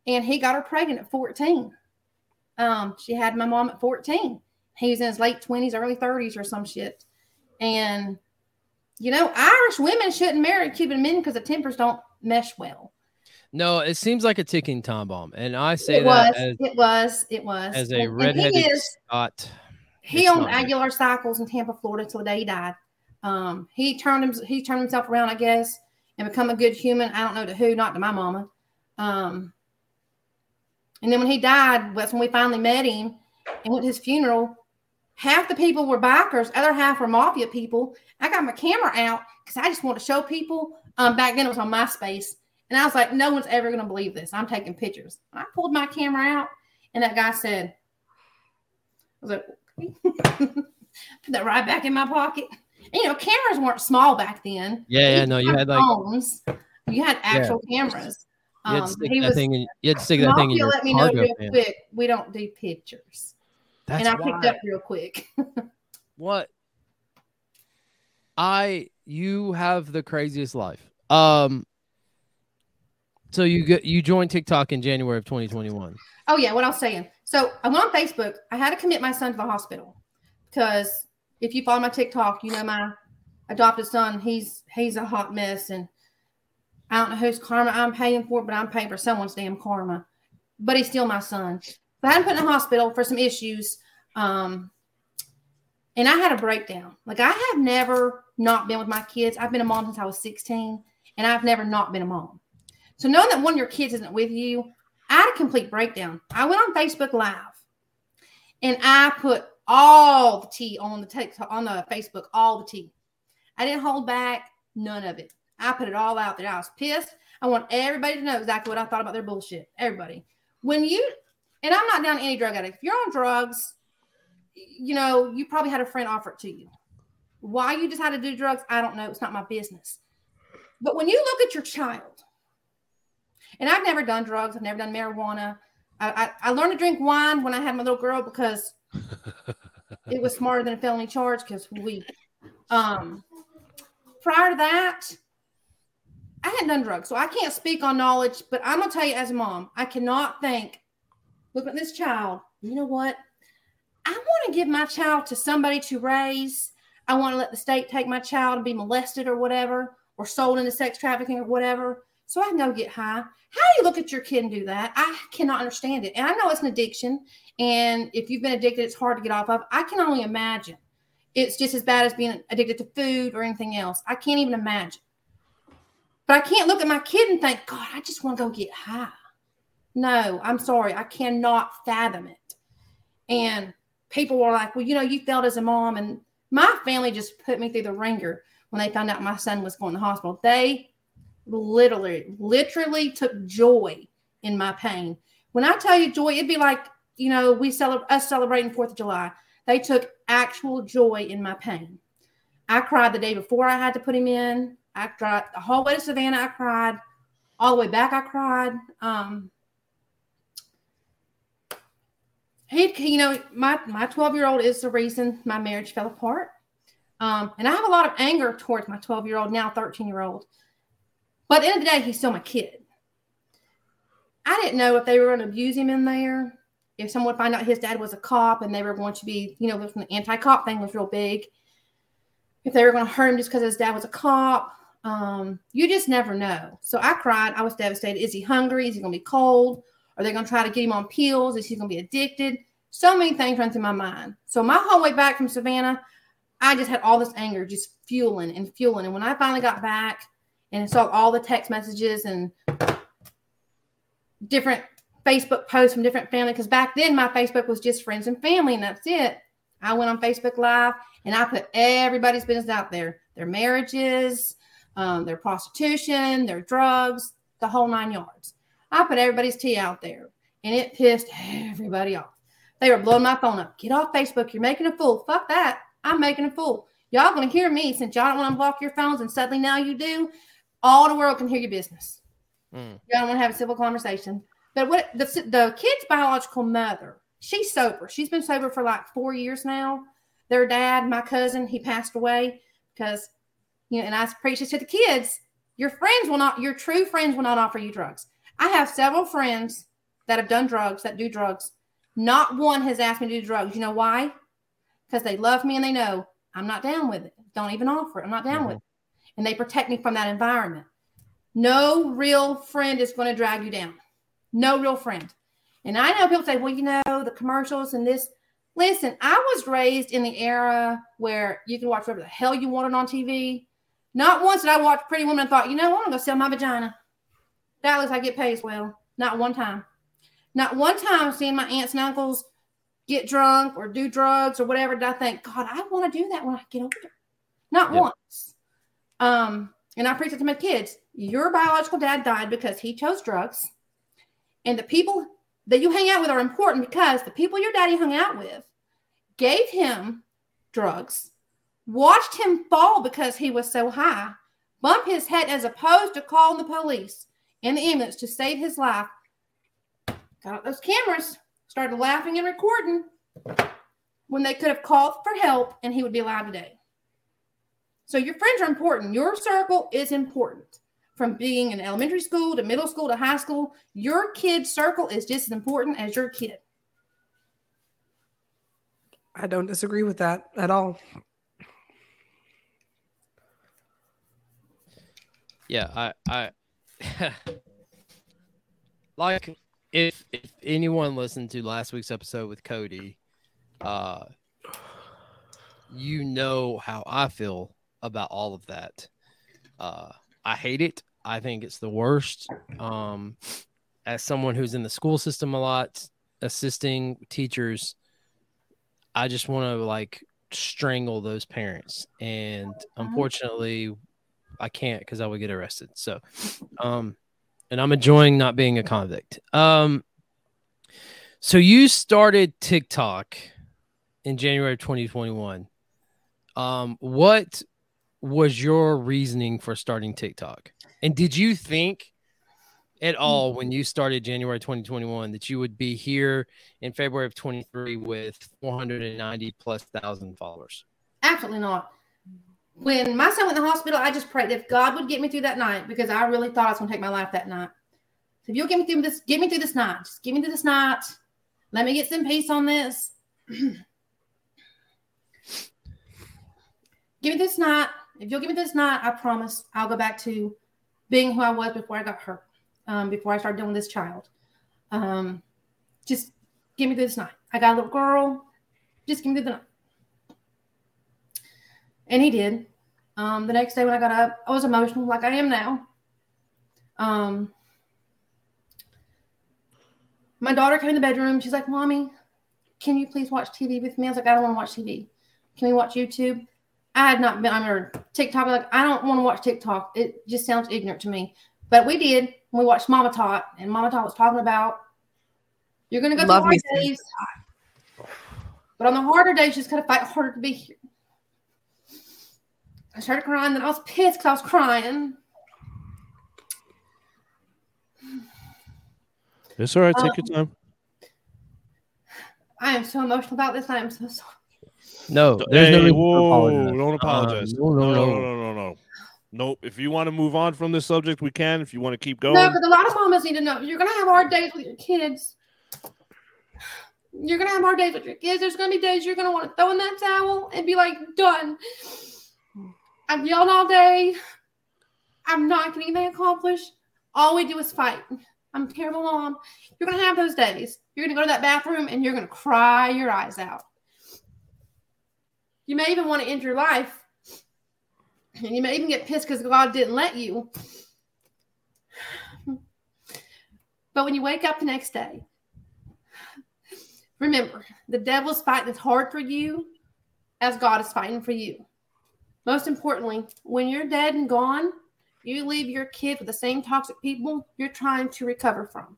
And he got her pregnant at 14. Um, she had my mom at 14. He was in his late 20s, early 30s, or some shit. And you know, Irish women shouldn't marry Cuban men because the tempers don't mesh well. No, it seems like a ticking time bomb, and I say It was, as, it was, it was. as a And- and he redheaded is- Scot. He owned good. Cycles in Tampa, Florida, till the day he died. Um, he turned him, he turned himself around, I guess, and become a good human. I don't know to who, not to my mama. Um, and then when he died, that's when we finally met him and went to his funeral. Half the people were bikers, other half were mafia people. I got my camera out because I just want to show people. Um, back then it was on MySpace, And I was like, no one's ever going to believe this. I'm taking pictures. I pulled my camera out, and that guy said, I was like, put that right back in my pocket. And, you know, cameras weren't small back then. Yeah, yeah, no, you had like phones. You had actual cameras. you had to Um, stick that was, thing in you had to stick that thing in your let me know real quick. We don't do pictures. That's and I picked up real quick. what I you have the craziest life. Um so you get you joined TikTok in January of 2021. Oh yeah, what I was saying. So I went on Facebook. I had to commit my son to the hospital because if you follow my TikTok, you know my adopted son. He's he's a hot mess, and I don't know whose karma I'm paying for, but I'm paying for someone's damn karma. But he's still my son. But I had him put in the hospital for some issues, um, and I had a breakdown. Like I have never not been with my kids. I've been a mom since I was 16, and I've never not been a mom. So knowing that one of your kids isn't with you, I had a complete breakdown. I went on Facebook Live and I put all the tea on the TikTok on the Facebook, all the tea. I didn't hold back none of it. I put it all out there. I was pissed. I want everybody to know exactly what I thought about their bullshit. Everybody. When you and I'm not down any drug addict. If you're on drugs, you know, you probably had a friend offer it to you. Why you decided to do drugs, I don't know. It's not my business. But when you look at your child, and I've never done drugs. I've never done marijuana. I, I, I learned to drink wine when I had my little girl because it was smarter than a felony charge because we um prior to that I hadn't done drugs. So I can't speak on knowledge, but I'm gonna tell you as a mom, I cannot think, look at this child, you know what? I want to give my child to somebody to raise. I want to let the state take my child and be molested or whatever, or sold into sex trafficking or whatever, so I can go get high. How do you look at your kid and do that? I cannot understand it. And I know it's an addiction. And if you've been addicted, it's hard to get off of. I can only imagine. It's just as bad as being addicted to food or anything else. I can't even imagine. But I can't look at my kid and think, God, I just want to go get high. No, I'm sorry. I cannot fathom it. And people were like, well, you know, you failed as a mom. And my family just put me through the ringer when they found out my son was going to the hospital. They literally, literally took joy in my pain. When I tell you joy, it'd be like, you know, we celebrate us celebrating Fourth of July. They took actual joy in my pain. I cried the day before I had to put him in. I cried the whole way to Savannah. I cried all the way back. I cried. Um, he, you know, my my twelve year old is the reason my marriage fell apart. Um, and I have a lot of anger towards my twelve year old now thirteen year old. But at the end of the day, he's still my kid. I didn't know if they were going to abuse him in there, if someone would find out his dad was a cop and they were going to be, you know, the anti cop thing was real big. If they were going to hurt him just because his dad was a cop, um, you just never know. So I cried. I was devastated. Is he hungry? Is he going to be cold? Are they going to try to get him on pills? Is he going to be addicted? So many things run through my mind. So my whole way back from Savannah, I just had all this anger just fueling and fueling. And when I finally got back and saw all the text messages and different Facebook posts from different family, because back then my Facebook was just friends and family, and that's it. I went on Facebook Live and I put everybody's business out there their marriages, um, their prostitution, their drugs, the whole nine yards. I put everybody's tea out there and it pissed everybody off. They were blowing my phone up. Get off Facebook. You're making a fool. Fuck that. I'm making a fool. Y'all gonna hear me since y'all don't want to block your phones and suddenly now you do. All the world can hear your business. Mm. You don't want to have a civil conversation. But what the, the kid's biological mother, she's sober. She's been sober for like four years now. Their dad, my cousin, he passed away because, you know, and I preach this to the kids. Your friends will not, your true friends will not offer you drugs. I have several friends that have done drugs, that do drugs. Not one has asked me to do drugs. You know why? Because they love me and they know I'm not down with it. Don't even offer it. I'm not down with it. And they protect me from that environment. No real friend is going to drag you down. No real friend. And I know people say, well, you know, the commercials and this. Listen, I was raised in the era where you can watch whatever the hell you wanted on TV. Not once did I watch Pretty Woman and thought, you know, I'm going to go sell my vagina. That looks like it pays well. Not one time. Not one time seeing my aunts and uncles get drunk or do drugs or whatever did I think, God, I want to do that when I get older. Not Yeah. once. Um, and I preach it to my kids. Your biological dad died because he chose drugs, and the people that you hang out with are important because the people your daddy hung out with gave him drugs, watched him fall because he was so high, bump his head as opposed to calling the police and the ambulance to save his life. Got those cameras, started laughing and recording when they could have called for help and he would be alive today. So your friends are important. Your circle is important. From being in elementary school to middle school to high school, your kid's circle is just as important as your kid. I don't disagree with that at all. Yeah, I, I like if if anyone listened to last week's episode with Cody, uh, you know how I feel about all of that. Uh, I hate it. I think it's the worst. Um, as someone who's in the school system a lot, assisting teachers, I just want to like strangle those parents. And unfortunately, I can't because I would get arrested. So, um, and I'm enjoying not being a convict. Um, so you started TikTok in January of 2021. Um, what was your reasoning for starting TikTok? And did you think at hmm. all when you started January 2021 that you would be here in February of 23 with 490 plus thousand followers? Absolutely not. When my son went to the hospital, I just prayed if God would get me through that night because I really thought I was going to take my life that night. So if you'll get me through this, get me through this night. Just get me through this night. Let me get some peace on this. give me this night. If you'll give me this night, I promise I'll go back to being who I was before I got hurt, um, before I started dealing with this child. Um, just give me this night. I got a little girl. Just give me the night. And he did. Um, the next day when I got up, I was emotional like I am now. Um, my daughter came in the bedroom. She's like, Mommy, can you please watch TV with me? I was like, I don't want to watch TV. Can we watch YouTube? I had not been on her TikTok. Like, I don't want to watch TikTok. It just sounds ignorant to me. But we did. We watched Mama Tot, and Mama Tot was talking about you're going to go Love through me hard days. But on the harder days, you just got to fight harder to be here. I started crying. Then I was pissed because I was crying. It's all right. Take Um, your time. I am so emotional about this. I am so sorry. No, there's no Hey, reason to whoa, apologize. don't apologize. Uh, no, no, no, no. no, no, no, no. Nope. If you want to move on from this subject, we can. If you want to keep going, No, because a lot of mamas need to know you're gonna have hard days with your kids. You're gonna have hard days with your kids. There's gonna be days you're gonna want to throw in that towel and be like, done. I've yelled all day. I'm not getting anything accomplished. All we do is fight. I'm a terrible mom. You're gonna have those days. You're gonna go to that bathroom and you're gonna cry your eyes out. You may even want to end your life. And you may even get pissed because God didn't let you. But when you wake up the next day, remember the devil's fighting as hard for you as God is fighting for you. Most importantly, when you're dead and gone, you leave your kid with the same toxic people you're trying to recover from.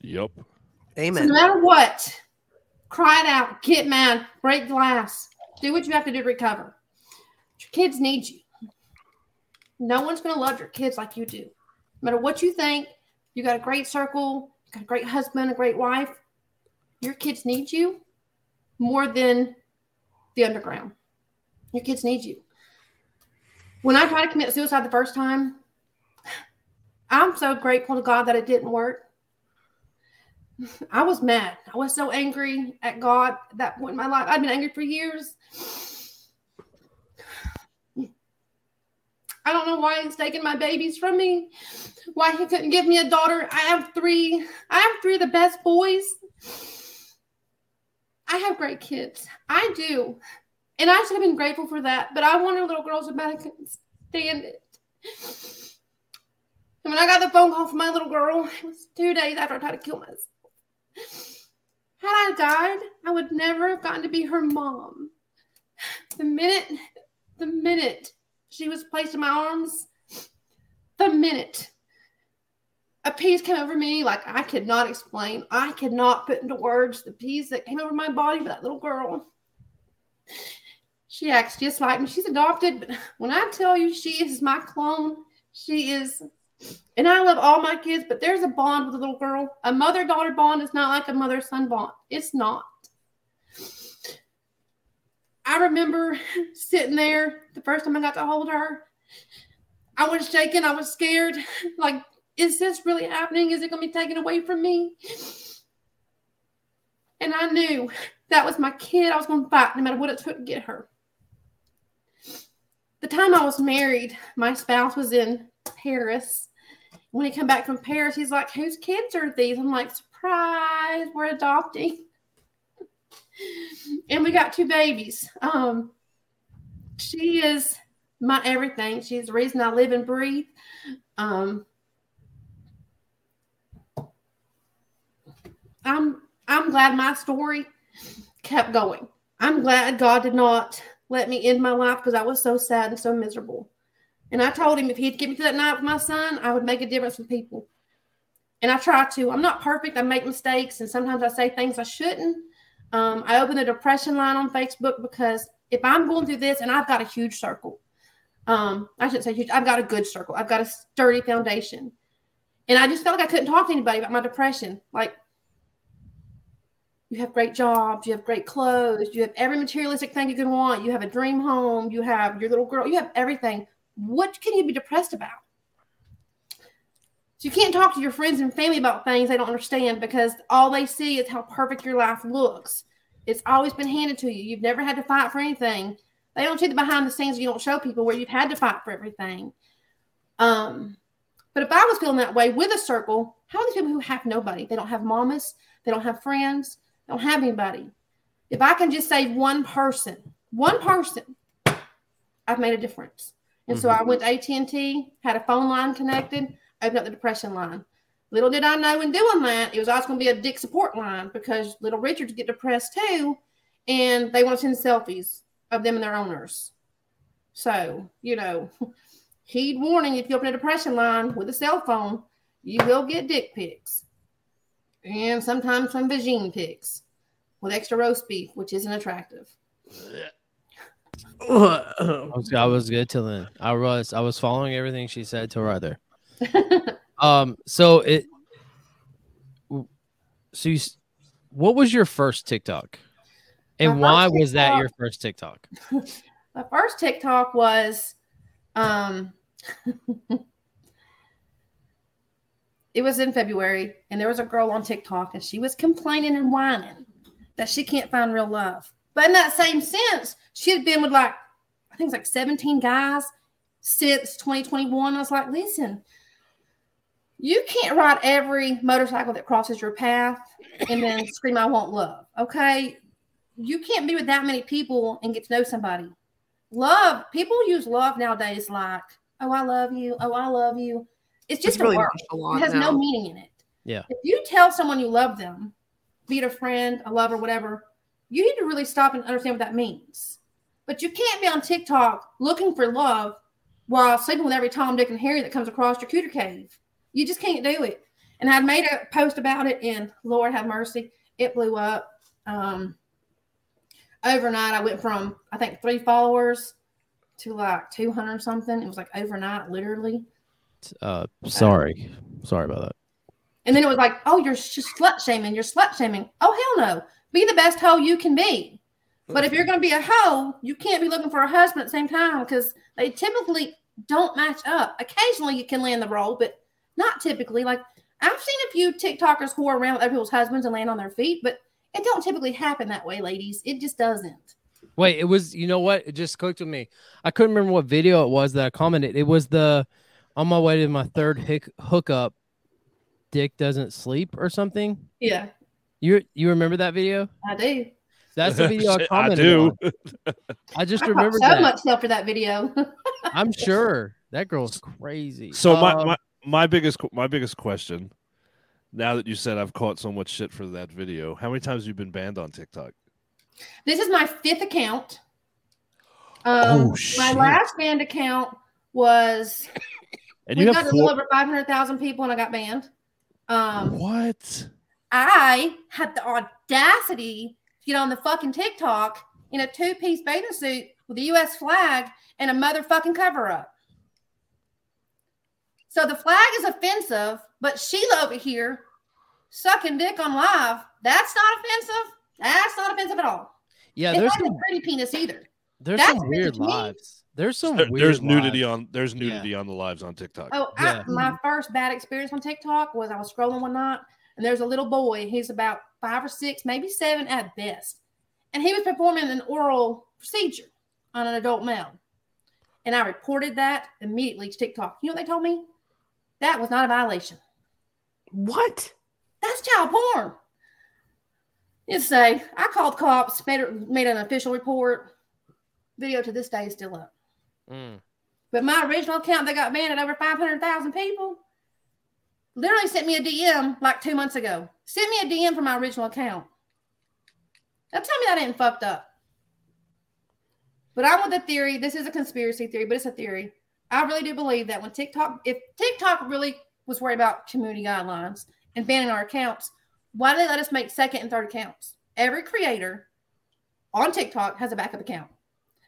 yep. So Amen. no matter what, cry it out, get mad, break glass, do what you have to do to recover. Your kids need you. No one's going to love your kids like you do. No matter what you think, you got a great circle, you got a great husband, a great wife. Your kids need you more than the underground. Your kids need you. When I tried to commit suicide the first time, I'm so grateful to God that it didn't work. I was mad. I was so angry at God at that point in my life. I've been angry for years. I don't know why he's taking my babies from me. Why he couldn't give me a daughter. I have three. I have three of the best boys. I have great kids. I do. And I should have been grateful for that. But I wanted little girls couldn't stand it. And when I got the phone call from my little girl, it was two days after I tried to kill myself. Had I died, I would never have gotten to be her mom. The minute, the minute she was placed in my arms, the minute a peace came over me, like I could not explain. I could not put into words the peace that came over my body for that little girl. She acts just like me. She's adopted, but when I tell you she is my clone, she is. And I love all my kids, but there's a bond with a little girl. A mother daughter bond is not like a mother son bond. It's not. I remember sitting there the first time I got to hold her. I was shaking. I was scared. Like, is this really happening? Is it going to be taken away from me? And I knew that was my kid. I was going to fight no matter what it took to get her. The time I was married, my spouse was in Paris. When he came back from Paris, he's like, Whose kids are these? I'm like, Surprise, we're adopting. and we got two babies. Um, she is my everything. She's the reason I live and breathe. Um, I'm I'm glad my story kept going. I'm glad God did not let me end my life because I was so sad and so miserable. And I told him if he'd get me to that night with my son, I would make a difference with people. And I try to. I'm not perfect. I make mistakes, and sometimes I say things I shouldn't. Um, I opened a depression line on Facebook because if I'm going through this, and I've got a huge circle, um, I shouldn't say huge. I've got a good circle. I've got a sturdy foundation, and I just felt like I couldn't talk to anybody about my depression. Like you have great jobs, you have great clothes, you have every materialistic thing you can want, you have a dream home, you have your little girl, you have everything. What can you be depressed about? So you can't talk to your friends and family about things they don't understand because all they see is how perfect your life looks. It's always been handed to you. You've never had to fight for anything. They don't see the behind the scenes you don't show people where you've had to fight for everything. Um, but if I was feeling that way with a circle, how are these people who have nobody? They don't have mamas, they don't have friends, They don't have anybody. If I can just save one person, one person, I've made a difference. And mm-hmm. so I went to AT&T, had a phone line connected, opened up the depression line. Little did I know in doing that, it was also going to be a dick support line because little Richards get depressed too, and they want to send selfies of them and their owners. So, you know, heed warning if you open a depression line with a cell phone, you will get dick pics and sometimes some vagine pigs with extra roast beef, which isn't attractive. I was, I was good till then. I was I was following everything she said till right there. um. So it. So you, what was your first TikTok, and why TikTok, was that your first TikTok? My first TikTok was, um, it was in February, and there was a girl on TikTok, and she was complaining and whining that she can't find real love. But in that same sense, she had been with like, I think it's like 17 guys since 2021. I was like, listen, you can't ride every motorcycle that crosses your path and then scream, I want love. Okay. You can't be with that many people and get to know somebody. Love, people use love nowadays like, oh, I love you. Oh, I love you. It's just it's a really word. It has now. no meaning in it. Yeah. If you tell someone you love them, be it a friend, a lover, whatever, you need to really stop and understand what that means. But you can't be on TikTok looking for love while sleeping with every Tom, Dick, and Harry that comes across your cooter cave. You just can't do it. And I'd made a post about it, and Lord have mercy, it blew up. Um, overnight, I went from I think three followers to like 200 something. It was like overnight, literally. Uh, sorry, sorry about that. And then it was like, oh, you're just slut shaming. You're slut shaming. Oh hell no! Be the best hoe you can be. But if you're going to be a hoe, you can't be looking for a husband at the same time because they typically don't match up. Occasionally, you can land the role, but not typically. Like I've seen a few TikTokers whore around with other people's husbands and land on their feet, but it don't typically happen that way, ladies. It just doesn't. Wait, it was you know what? It just clicked with me. I couldn't remember what video it was that I commented. It was the on my way to my third hick, hookup, Dick doesn't sleep or something. Yeah. You you remember that video? I do. That's the video I commented. I do. On. I just I remember so that. much stuff for that video. I'm sure that girl's crazy. So my, um, my my biggest my biggest question, now that you said I've caught so much shit for that video, how many times have you been banned on TikTok? This is my fifth account. Um, oh, shit. My last banned account was And we you got have a little over 500,000 people and I got banned. Um, What? I had the audacity to get on the fucking TikTok in a two piece bathing suit with the US flag and a motherfucking cover up. So the flag is offensive, but Sheila over here sucking dick on live, that's not offensive. That's not offensive at all. Yeah, It's there's not some a pretty penis either. there's that's some weird lives. There's some There- weird there's nudity lives. on there's nudity on the lives on TikTok. Oh, Yeah. I, my first bad experience on TikTok was I was scrolling one night and there's a little boy. He's about five or six, maybe seven at best. And he was performing an oral procedure on an adult male. And I reported that immediately to TikTok. You know what they told me? That was not a violation. What? That's child porn. You say, I called cops, made, made an official report. Video to this day is still up. Mm. But my original account that got banned at over 500,000 people literally sent me a DM like two months ago. Sent me a DM from my original account. Now tell me that ain't fucked up. But I'm with the theory. This is a conspiracy theory, but it's a theory. I really do believe that when TikTok, if TikTok really was worried about community guidelines and banning our accounts, why do they let us make second and third accounts? Every creator on TikTok has a backup account.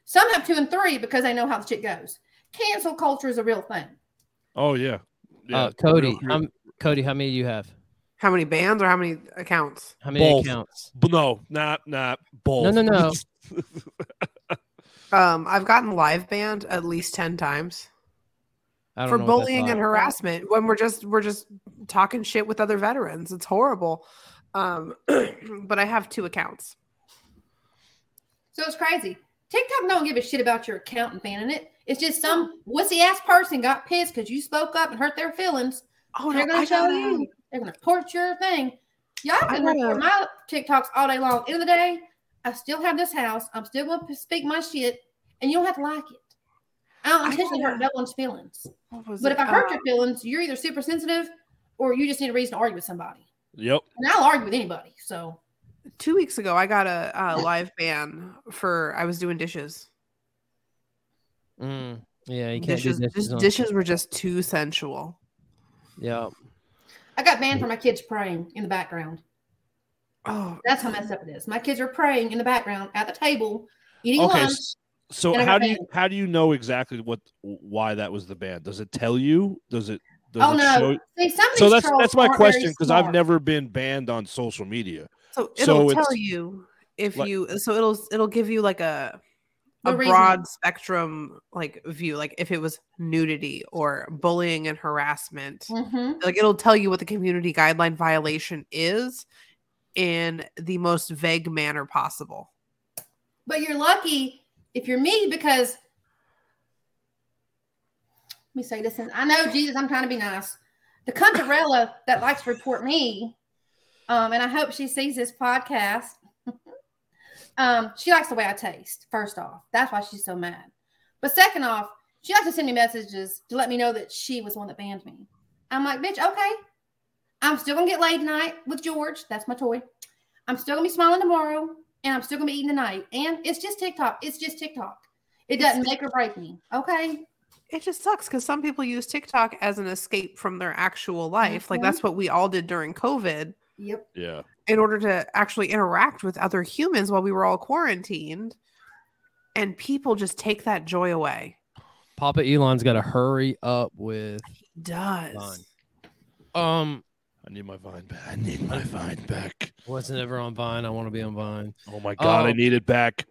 Some have two and three because they know how the shit goes. Cancel culture is a real thing. Oh yeah. Yeah. Uh, Cody, Real- real- um, Cody, how many do you have? How many bands or how many accounts? How many Both. accounts? but no, not not both. No, no, no. Um, I've gotten live banned at least ten times I don't for know bullying and harassment when we're just we're just talking shit with other veterans. It's horrible. Um, but I have two accounts. So it's crazy. TikTok don't give a shit about your account and banning it. It's just some wussy ass person got pissed because you spoke up and hurt their feelings. Oh They're no, gonna I show got you. They're gonna report your thing. Y'all can got report my TikToks all day long. End of the day, I still have this house. I'm still gonna speak my shit, and you don't have to like it. I don't intentionally got hurt a- no one's feelings. But it? if I hurt Uh, your feelings, you're either super sensitive or you just need a reason to argue with somebody. Yep. And I'll argue with anybody. So two weeks ago, I got a, a live ban for I was doing dishes. Mm, yeah, you can't Dishes, do dishes. dishes were just too sensual. Yeah. I got banned for my kids praying in the background. Oh, That's how messed up it is. My kids are praying in the background at the table, eating Okay. lunch. So how do you banned. how do you know exactly what why that was the ban? Does it tell you? Does it? Does Oh it no! show- See, So that's that's my question because I've never been banned on social media. so So it'll it's- tell you if like- you. So it'll it'll give you like a a reason. broad spectrum like view, like if it was nudity or bullying and harassment. Mhm. Like it'll tell you what the community guideline violation is in the most vague manner possible. But you're lucky if you're me because let me say this. And I know Jesus, I'm trying to be nice. The Cuntarella that likes to report me, um, and I hope she sees this podcast. Um, she likes the way I taste. First off, that's why she's so mad. But second off, she likes to send me messages to let me know that she was the one that banned me. I'm like, bitch, okay. I'm still gonna get laid tonight with George. That's my toy. I'm still gonna be smiling tomorrow, and I'm still gonna be eating tonight. And it's just TikTok. It's just TikTok. It doesn't make or break me. Okay. It just sucks because some people use TikTok as an escape from their actual life. Like Mhm. that's what we all did during COVID Yep. Yeah. In order to actually interact with other humans while we were all quarantined. And people just take that joy away. Papa Elon's got to hurry up with. Does. Fine. Um, I need my vine back. I need my vine back. wasn't ever on Vine. I want to be on Vine, Oh my god, Oh. I need it back.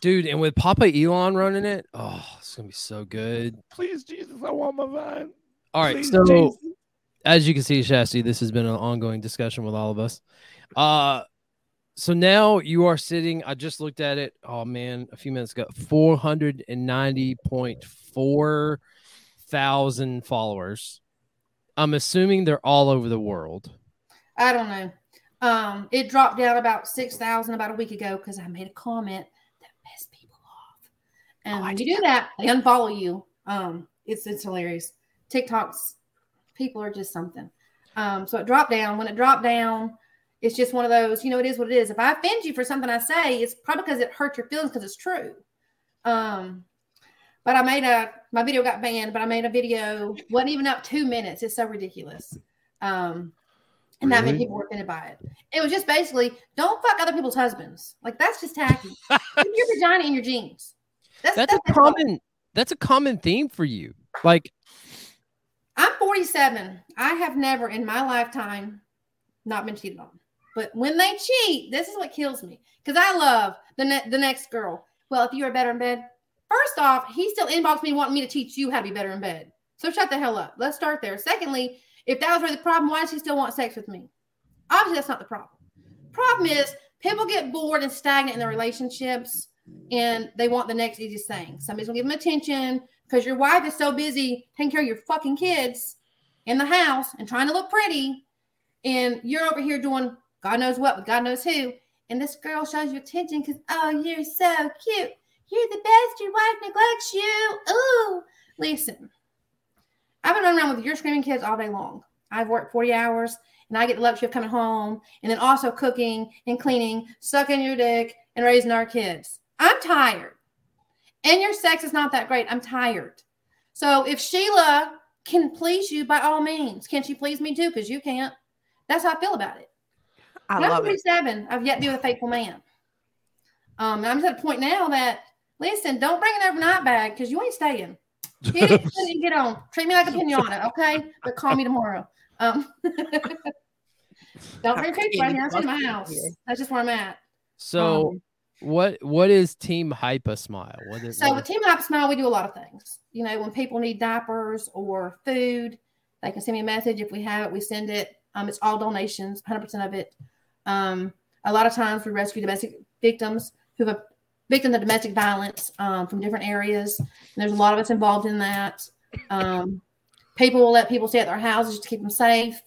dude. And with Papa Elon running it, oh, it's gonna be so good. Please, Jesus, I want my vine. All right, Please, so Jesus. as you can see, Shasty, this has been an ongoing discussion with all of us. Uh so now you are sitting. I just looked at it. Oh man, a few minutes ago, four hundred and ninety point four thousand followers. I'm assuming they're all over the world. I don't know. Um, it dropped down about six thousand about a week ago because I made a comment that pissed people off. And Oh, I when you do that, they unfollow you. Um, it's it's hilarious. TikToks, people are just something. Um, so it dropped down. When it dropped down, it's just one of those, you know, it is what it is. If I offend you for something I say, it's probably because it hurt your feelings because it's true. Um, but I made a my video got banned, but I made a video wasn't even up two minutes. It's so ridiculous. Um, and that many people were offended by it. It was just basically don't fuck other people's husbands. Like that's just tacky. Your vagina in your jeans. That's That's a that's what- common. That's a common theme for you. Like I'm 47. I have never in my lifetime not been cheated on. But when they cheat, this is what kills me because I love the ne- the next girl. Well, if you are better in bed, first off, he still inboxed me wanting me to teach you how to be better in bed. So shut the hell up. Let's start there. Secondly, if that was really the problem, why does he still want sex with me? Obviously, that's not the problem. Problem is, people get bored and stagnant in their relationships, and they want the next easiest thing. Somebody's gonna give them attention because your wife is so busy taking care of your fucking kids in the house and trying to look pretty, and you're over here doing God knows what but God knows who, and this girl shows you attention because oh, you're so cute. You're the best. Your wife neglects you. Ooh, listen. I've been running around with your screaming kids all day long. I've worked 40 hours and I get the luxury of coming home and then also cooking and cleaning, sucking your dick, and raising our kids. I'm tired. And your sex is not that great. I'm tired. So if Sheila can please you, by all means, can she please me too? Because you can't. That's how I feel about it. I I'm love it. 47. I've yet to be with a faithful man. Um, I'm just at a point now that listen, don't bring an overnight bag because you ain't staying. Get it, get it, and get on. Treat me like a pinata, okay? But call me tomorrow. Um, don't bring cookies right here. That's in my house. That's just where I'm at. so. Um, what what is Team Hype a Smile? What is, So with Team Hype Smile, we do a lot of things. You know, when people need diapers or food, they can send me a message. If we have it, we send it. Um, it's all donations, 100% of it. Um, a lot of times we rescue domestic victims who have victims of domestic violence um, from different areas. And there's a lot of us involved in that. Um, people will let people stay at their houses to keep them safe.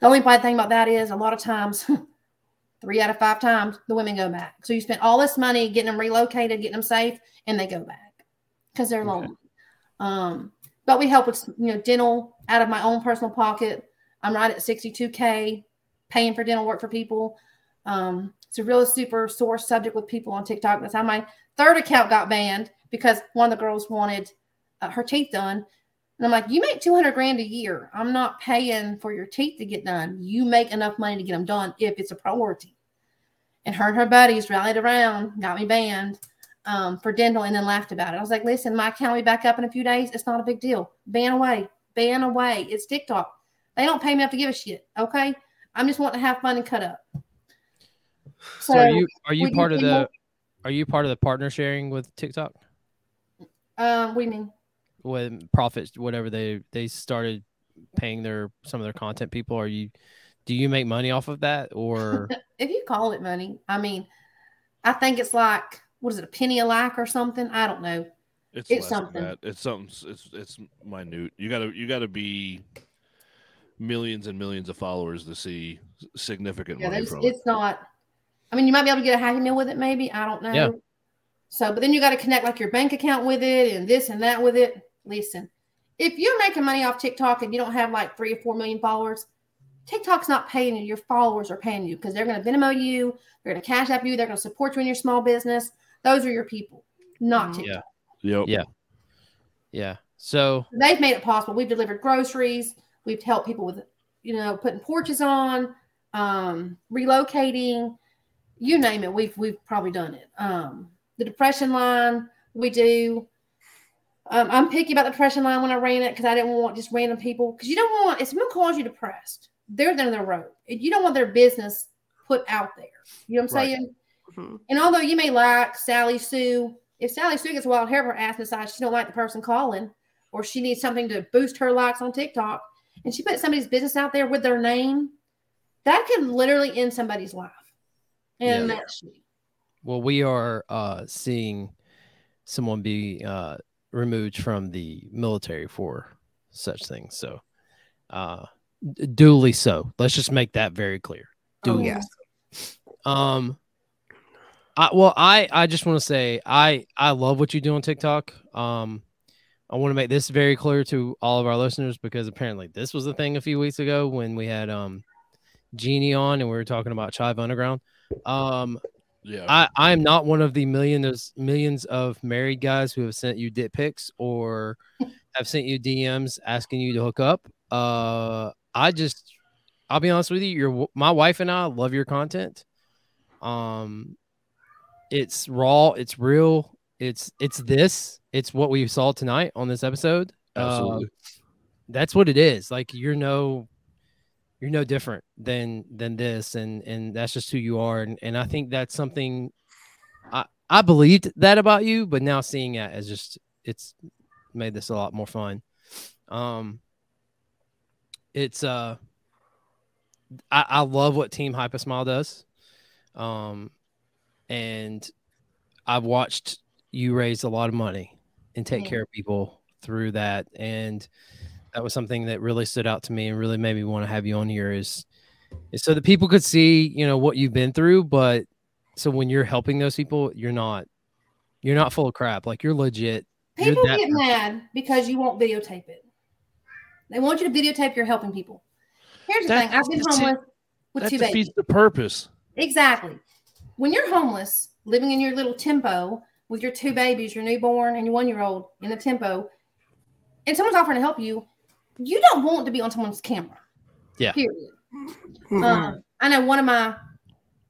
The only bad thing about that is a lot of times, three out of five times, the women go back. So you spent all this money getting them relocated, getting them safe, and they go back because they're Okay. lonely. Um, but we help with you know dental out of my own personal pocket. I'm right at 62k, paying for dental work for people. Um, it's a real super sore subject with people on TikTok. That's how my third account got banned because one of the girls wanted uh, her teeth done. And I'm like, you make 200 grand a year. I'm not paying for your teeth to get done. You make enough money to get them done if it's a priority. And her and her buddies rallied around, got me banned um, for dental, and then laughed about it. I was like, listen, my account will be back up in a few days. It's not a big deal. Ban away, ban away. It's TikTok. They don't pay me enough to give a shit. Okay. I'm just wanting to have fun and cut up. so are you are you part of the single- are you part of the partner sharing with TikTok? Um, we do you mean? with profits whatever they they started paying their some of their content people are you do you make money off of that or If you call it money, I mean, I think it's like what is it, a penny a like or something? I don't know. It's, It's something. It's something. It's it's minute. You gotta you gotta be millions and millions of followers to see significant Yeah, money there's, from it. it's not. I mean, you might be able to get a happy meal with it, maybe. I don't know. Yeah. So, but then you got to connect like your bank account with it and this and that with it. Listen, if you're making money off TikTok and you don't have like three or four million followers, TikTok's not paying you. Your followers are paying you because they're going to Venmo you, they're going to Cash App you, they're going to support you in your small business. Those are your people, not Mhm. yeah Yep. Yeah. yeah so they've made it possible. We've delivered groceries. We've helped people with, you know, putting porches on, um, relocating, you name it. We've we've probably done it. Um, the depression line we do. Um, I'm picky about the depression line when I ran it because I didn't want just random people because you don't want if someone calls you depressed, they're down the road. You don't want their business put out there. You know what I'm Right. saying? Mhm. And although you may like Sally Sue, if Sally Sue gets wild hair of her ass and decides she don't like the person calling, or she needs something to boost her likes on TikTok, and she put somebody's business out there with their name, that could literally end somebody's life. And Yeah. that's shitty. well we are uh seeing someone be uh removed from the military for such things so uh duly so let's just make that very clear Oh, yes. Um, I well, I I just want to say I I love what you do on TikTok. Um, I want to make this very clear to all of our listeners because apparently this was the thing a few weeks ago when we had um Jeannie on and we were talking about Chive Underground. Um, Yeah. I, I am not one of the millions millions of married guys who have sent you dick pics or have sent you DMs asking you to hook up. Uh, I just, I'll be honest with you. Your my wife and I love your content. Um, it's raw, it's real, it's it's this, it's what we saw tonight on this episode. Uh, Absolutely. that's what it is. Like you're no you're no different than than this and and that's just who you are and, and I think that's something I I believed that about you, but now seeing it as just it's made this a lot more fun. Um it's uh I, I love what Team Hypersmile does. Um and I've watched you raise a lot of money and take care of people through that and that was something that really stood out to me and really made me want to have you on here is, is so that people could see you know what you've been through but so when you're helping those people you're not you're not full of crap like you're legit You're People that get mad because you won't videotape it. They want you to videotape you're helping people. Here's the That- thing: I've been homeless with that two defeats babies. the purpose. Exactly. When you're homeless, living in your little tempo with your two babies, your newborn and your one year old in the tempo, and someone's offering to help you, you don't want to be on someone's camera. Yeah. Period. Mhm. Um, I know one of my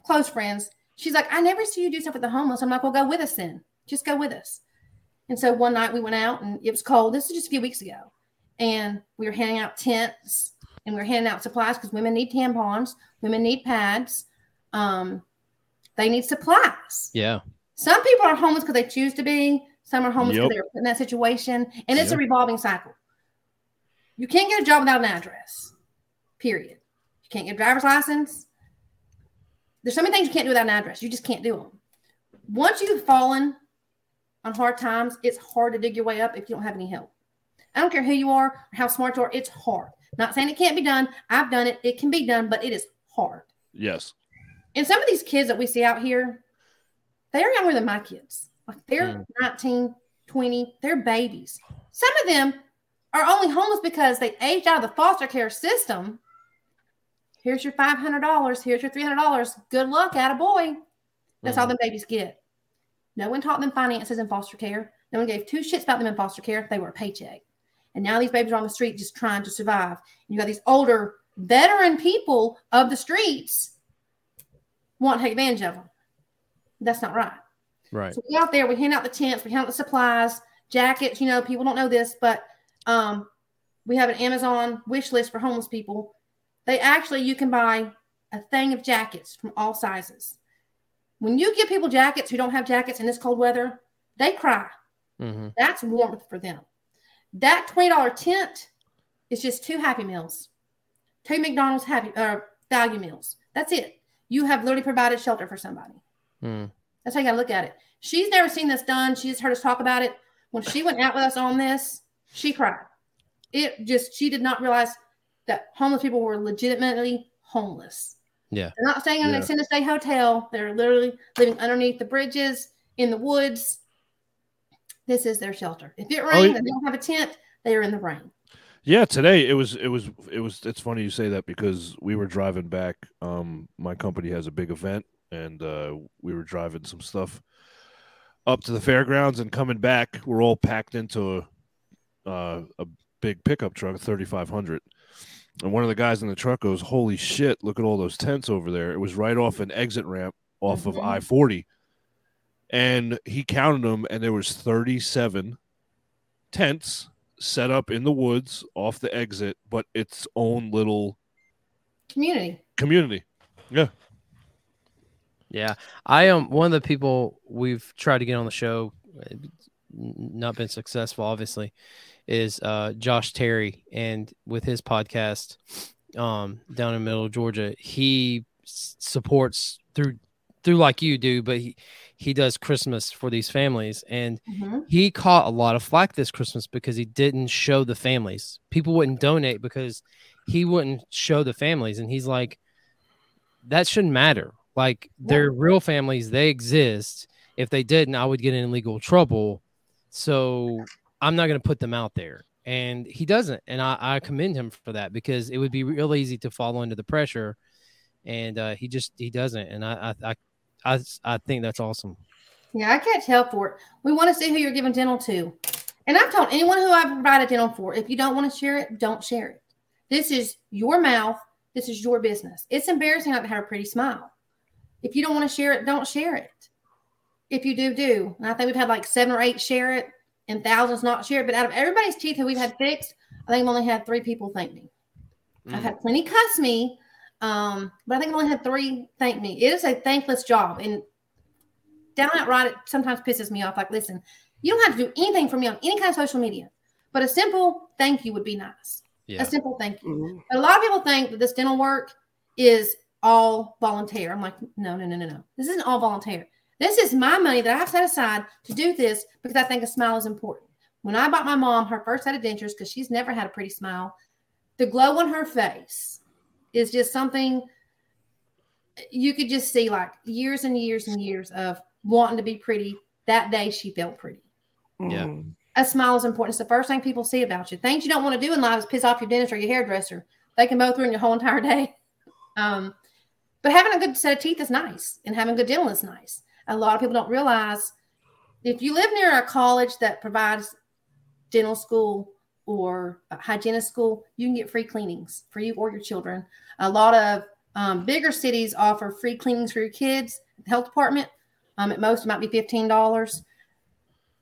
close friends, she's like, I never see you do stuff with the homeless. I'm like, well, go with us then. Just go with us. And so one night we went out and it was cold. This is just a few weeks ago. And we were handing out tents and we were handing out supplies because women need tampons, women need pads, um, they need supplies. yeah Some people are homeless because they choose to be. Some are homeless because Yep. they're in that situation, and it's a revolving cycle. You can't get a job without an address. Period. You can't get a driver's license. There's so many things you can't do without an address. You just can't do them. Once you've fallen on hard times, it's hard to dig your way up if you don't have any help. I don't care who you are or how smart you are. It's hard. Not saying it can't be done. I've done it. It can be done, but it is hard. Yes. And some of these kids that we see out here, they are younger than my kids. Like they're Mm. 19, 20, they're babies. Some of them are only homeless because they aged out of the foster care system. Here's your $500. Here's your $300. Good luck, at a boy. That's all the babies get. No one taught them finances in foster care. No one gave two shits about them in foster care. They were a paycheck. And now these babies are on the street just trying to survive. And you got these older veteran people of the streets want to take advantage of them. That's not right. right So we out there, we hand out the tents, we hand out the supplies, jackets. You know, people don't know this, but um, we have an Amazon wish list for homeless people. They actually, you can buy a thing of jackets from all sizes. When you give people jackets who don't have jackets in this cold weather, they cry. hmm That's warmth for them. That $20 tent is just two Happy Meals, two McDonald's Happy uh, value meals. That's it. You have literally provided shelter for somebody. Mm That's how you got to look at it. She's never seen this done. She's heard us talk about it. When she went out with us on this, she cried. It just, she did not realize that homeless people were legitimately homeless. Yeah. They're not staying in an Yeah. extended stay hotel. They're literally living underneath the bridges, in the woods. This is their shelter. If it Oh, rains yeah. and they don't have a tent, they are in the rain. Yeah, today it was it was it was it's funny you say that because we were driving back um my company has a big event and uh we were driving some stuff up to the fairgrounds and coming back we're all packed into a uh, a big pickup truck 3500 and one of the guys in the truck goes holy shit look at all those tents over there it was right off an exit ramp off of Mhm. I-40 and he counted them and there was 37 tents set up in the woods off the exit, but its own little Community. community. Yeah, I am one of the people we've tried to get on the show, not been successful, obviously, is uh, Josh Terry, and with his podcast, um, down in Middle Georgia, he s- supports through through like you do, but he he does Christmas for these families, and Mhm. he caught a lot of flack this Christmas because he didn't show the families. People wouldn't donate because he wouldn't show the families. And he's like, that shouldn't matter. Like, they're real families, they exist. If they didn't, I would get in legal trouble. So I'm not going to put them out there. And he doesn't. And I, I commend him for that because it would be real easy to fall under the pressure. And uh, he just, he doesn't. And I, I, I, I I think that's awesome. Yeah, I catch hell for it. We want to see who you're giving dental to. And I've told anyone who I've provided dental for, if you don't want to share it, don't share it. This is your mouth. This is your business. It's embarrassing not to have a pretty smile. If you don't want to share it, don't share it. If you do, do. And I think we've had like seven or eight share it and thousands not share it. But out of everybody's teeth who we've had fixed, I think I've only had three people thank me. I've had plenty cuss me, um, but I think I've only had three thank me. It is a thankless job. And down that right, it sometimes pisses me off. Like, listen, you don't have to do anything for me on any kind of social media, but a simple thank you would be nice. Yeah. A simple thank you. Mhm. But a lot of people think that this dental work is all volunteer. I'm like, no, no, no, no, no. This isn't all volunteer. This is my money that I've set aside to do this because I think a smile is important. When I bought my mom her first set of dentures, because she's never had a pretty smile, the glow on her face is just something you could just see like years and years and years of wanting to be pretty. That day she felt pretty. Yeah. Mhm. A smile is important. It's the first thing people see about you. Things you don't want to do in life is piss off your dentist or your hairdresser. They can both ruin your whole entire day. Um, but having a good set of teeth is nice, and having good dental is nice. A lot of people don't realize if you live near a college that provides dental school or hygienist school, you can get free cleanings for you or your children. A lot of um, bigger cities offer free cleanings for your kids. The health department, um, at most, it might be fifteen dollars.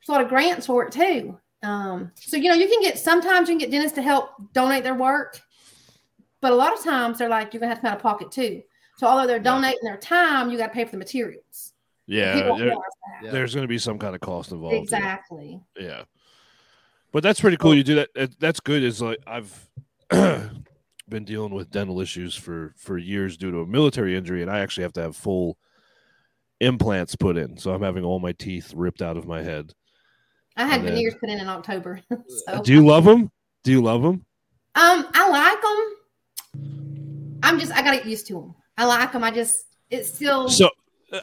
There's a lot of grants for it too. Um, so you know, you can get sometimes you can get dentists to help donate their work, but a lot of times they're like you're gonna have to come out of pocket too. So although they're donating their time, you got to pay for the materials. Yeah, there- Yeah. there's going to be some kind of cost involved. yeah. Exactly. Yeah. But that's pretty cool. You do that. that- That's good. Is like I've been dealing with dental issues for for years due to a military injury, and I actually have to have full implants put in. So I'm having all my teeth ripped out of my head. I had then- veneers put in in October. so Do you love them? Do you love them? Um, I like them. I'm just I gotta get used to them. I like them. I just it's still So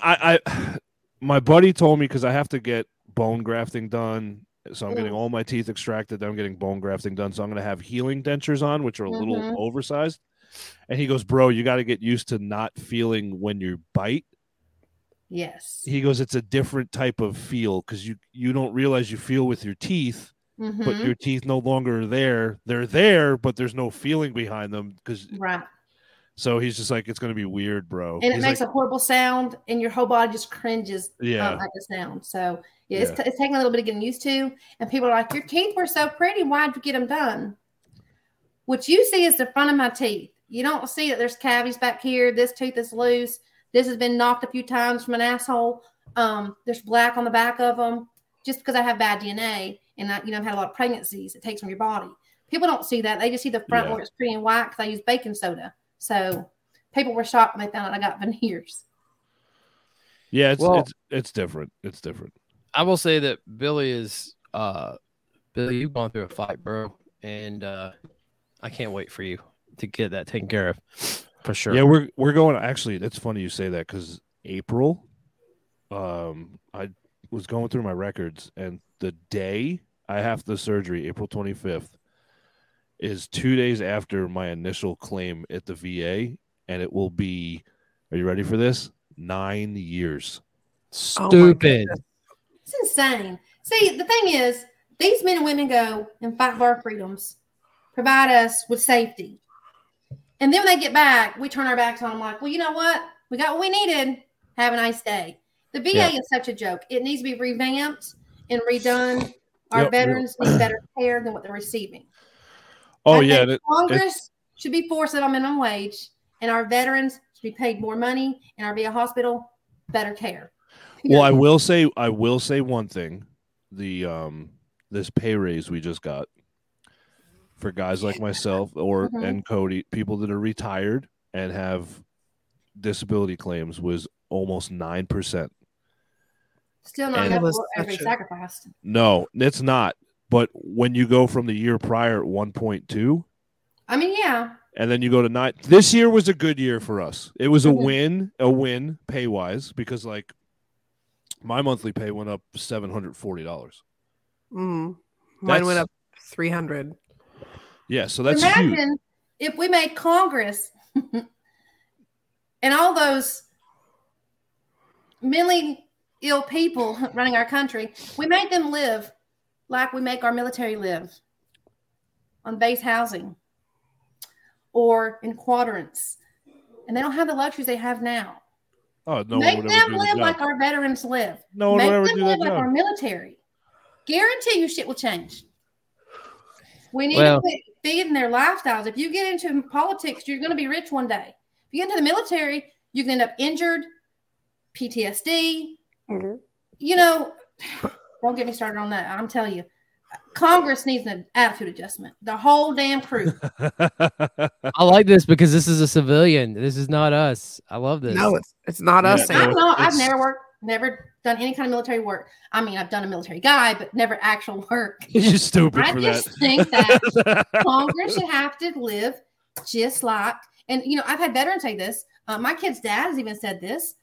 I, I my buddy told me because I have to get bone grafting done. So I'm getting Mm. all my teeth extracted. Then I'm getting bone grafting done. So I'm going to have healing dentures on, which are a little Mhm. oversized. And he goes, "Bro, you got to get used to not feeling when you bite." yes. He goes, "It's a different type of feel because you you don't realize you feel with your teeth, but Mhm. your teeth no longer are there. They're there, but there's no feeling behind them because Right. So he's just like, it's going to be weird, bro. And it He's makes like, a horrible sound, and your whole body just cringes yeah, um, at the sound. So yeah, It's, Yeah. it's taking a little bit of getting used to. And people are like, "Your teeth were so pretty. Why'd you get them done?" What you see is the front of my teeth. You don't see that there's cavities back here. This tooth is loose. This has been knocked a few times from an asshole. Um, there's black on the back of them. Just because I have bad DNA and I, you know, I've had a lot of pregnancies, it takes from your body. People don't see that. They just see the front Yeah. where it's pretty and white because I use baking soda. So people were shocked when they found out I got veneers. yeah. It's Well- it's it's different. It's different. I will say that Billy is uh Billy, you've gone through a fight, bro, and uh I can't wait for you to get that taken care of for sure. Yeah, we're we're going. Actually, it's funny you say that because April, um, I was going through my records, and the day I have the surgery, April twenty fifth, is two days after my initial claim at the VA, and it will be. Are you ready for this? Nine years. Oh Stupid. It's insane. See, the thing is, these men and women go and fight for our freedoms, provide us with safety. And then when they get back, we turn our backs on them like, well, you know what? We got what we needed. Have a nice day. The VA Yeah. is such a joke. It needs to be revamped and redone. Our Yep. veterans need better care than what they're receiving. Oh I yeah, think that, Congress should be forced on minimum wage, and our veterans should be paid more money, and our VA hospital better care. Well, I will say I will say one thing. The um this pay raise we just got for guys like myself or Mhm. and Cody, people that are retired and have disability claims was almost 9%. Still not And- enough for every a- sacrifice. No, it's not. But when you go from the year prior at 1.2 I mean, yeah, and then you go to 9 this year was a good year for us. It was a Mhm. win, a win pay wise because like my monthly pay went up $740. Mm. Mine That's- went up 300. Yeah, so that's imagine huge. if we made Congress and all those mentally ill people running our country, we make them live like we make our military live on base housing or in quadrants. And they don't have the luxuries they have now. Oh, no make one them ever do the live like our veterans live. no one make would ever them live like job. our military. Guarantee you shit will change. We need Well- to quit feeding their lifestyles. If you get into politics, you're going to be rich one day. If you get into the military, you can end up injured, PTSD. Mhm. You know, don't get me started on that. I'm telling you, Congress needs an attitude adjustment. The whole damn crew. I like this because this is a civilian. This is not us. I love this. No, it's it's not us. Yeah, Sam. I'm no, not, I've never worked, never done any kind of military work. I mean, I've done a military guy, but never actual work. You're stupid I for just think that that. Congress should have to live just like, and you know, I've had veterans say this. Uh, my kid's dad has even said this.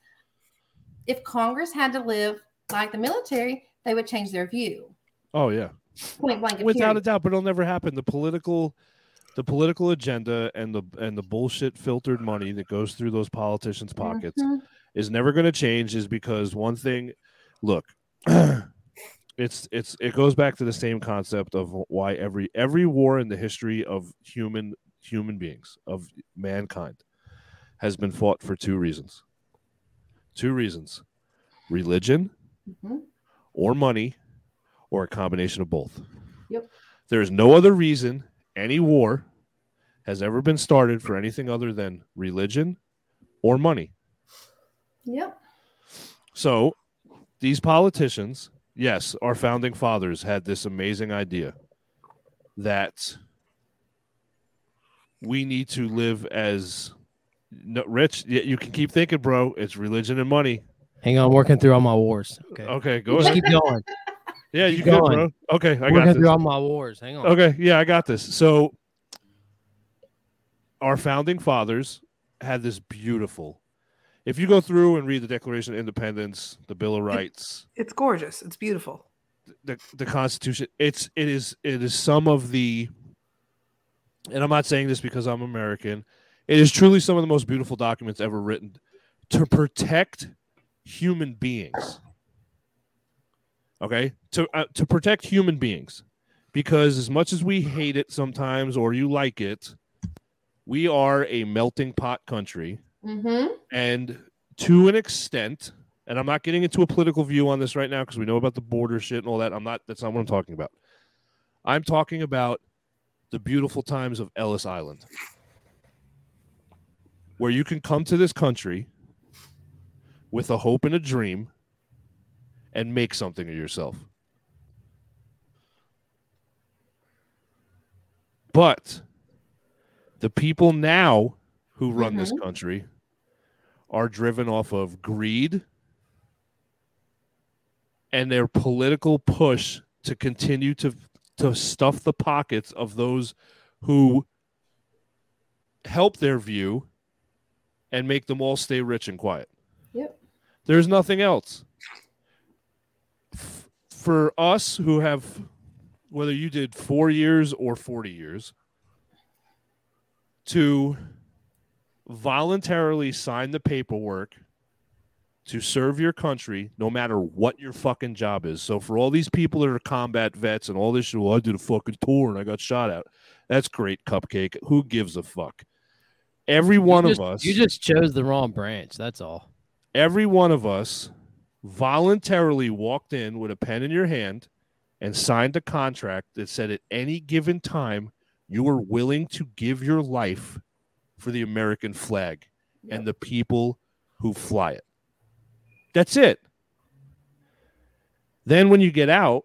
If Congress had to live like the military, they would change their view. oh yeah. Point blank. without a doubt but it'll never happen the political the political agenda and the and the bullshit filtered money that goes through those politicians pockets Mhm. is never going to change is because one thing look it's it's it goes back to the same concept of why every every war in the history of human human beings of mankind has been fought for two reasons two reasons religion Mhm. Or money or a combination of both. Yep. There is no other reason any war has ever been started for anything other than religion or money. Yep. So these politicians, yes, our founding fathers had this amazing idea that we need to live as no, rich. Yeah, you can keep thinking, bro. It's religion and money. Hang on, working through all my wars. Okay. Okay, go Just ahead. keep going. Yeah, keep you good, going. bro. Okay, I got this. through all my wars. Hang on. Okay, yeah, I got this. So our founding fathers had this beautiful. If you go through and read the Declaration of Independence, the Bill of Rights, It's gorgeous. It's beautiful. the the Constitution, it's it is it is some of the and I'm not saying this because I'm American. It is truly some of the most beautiful documents ever written to protect human beings. Okay? To uh, to protect human beings. Because as much as we hate it sometimes or you like it, we are a melting pot country Mm-hmm. and to an extent and i'm not getting into a political view on this right now because we know about the border shit and all that i'm not that's not what i'm talking about i'm talking about the beautiful times of ellis island where you can come to this country with a hope and a dream and make something of yourself but the people now who run this mm-hmm. country are driven off of greed and their political push to continue to to stuff the pockets of those who help their view and make them all stay rich and quiet. There's nothing else. F- For us who have whether you did 4 years or 40 years to voluntarily sign the paperwork to serve your country no matter what your fucking job is. So for all these people that are combat vets and all this shit, well, I did a fucking tour and I got shot out. That's great, cupcake. Who gives a fuck? Every one you of us You just chose the wrong branch. That's all. Every one of us voluntarily walked in with a pen in your hand and signed a contract that said at any given time you were willing to give your life for the American flag and the people who fly it. That's it. Then when you get out,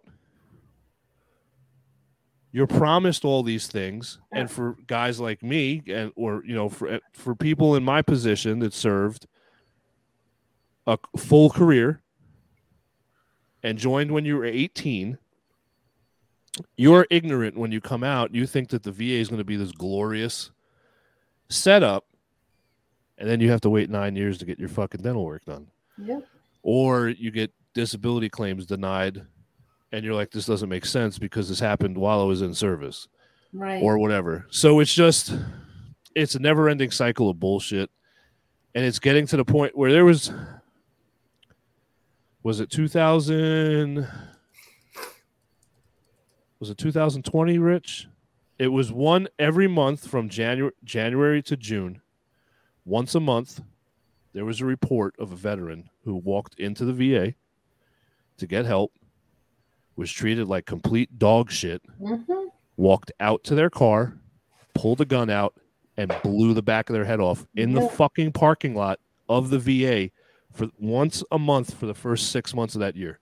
you're promised all these things and for guys like me and or you know for for people in my position that served a full career and joined when you were 18 you're ignorant when you come out you think that the va is going to be this glorious setup and then you have to wait nine years to get your fucking dental work done Yep. or you get disability claims denied and you're like this doesn't make sense because this happened while i was in service Right. or whatever. So it's just it's a never ending cycle of bullshit. And it's getting to the point where there was was it 2000 was it 2020 rich? It was one every month from january january to june. Once a month there was a report of a veteran who walked into the va to get help was treated like complete dog shit Mhm. walked out to their car pulled a gun out and blew the back of their head off in the fucking parking lot of the va for once a month for the first six months of that year.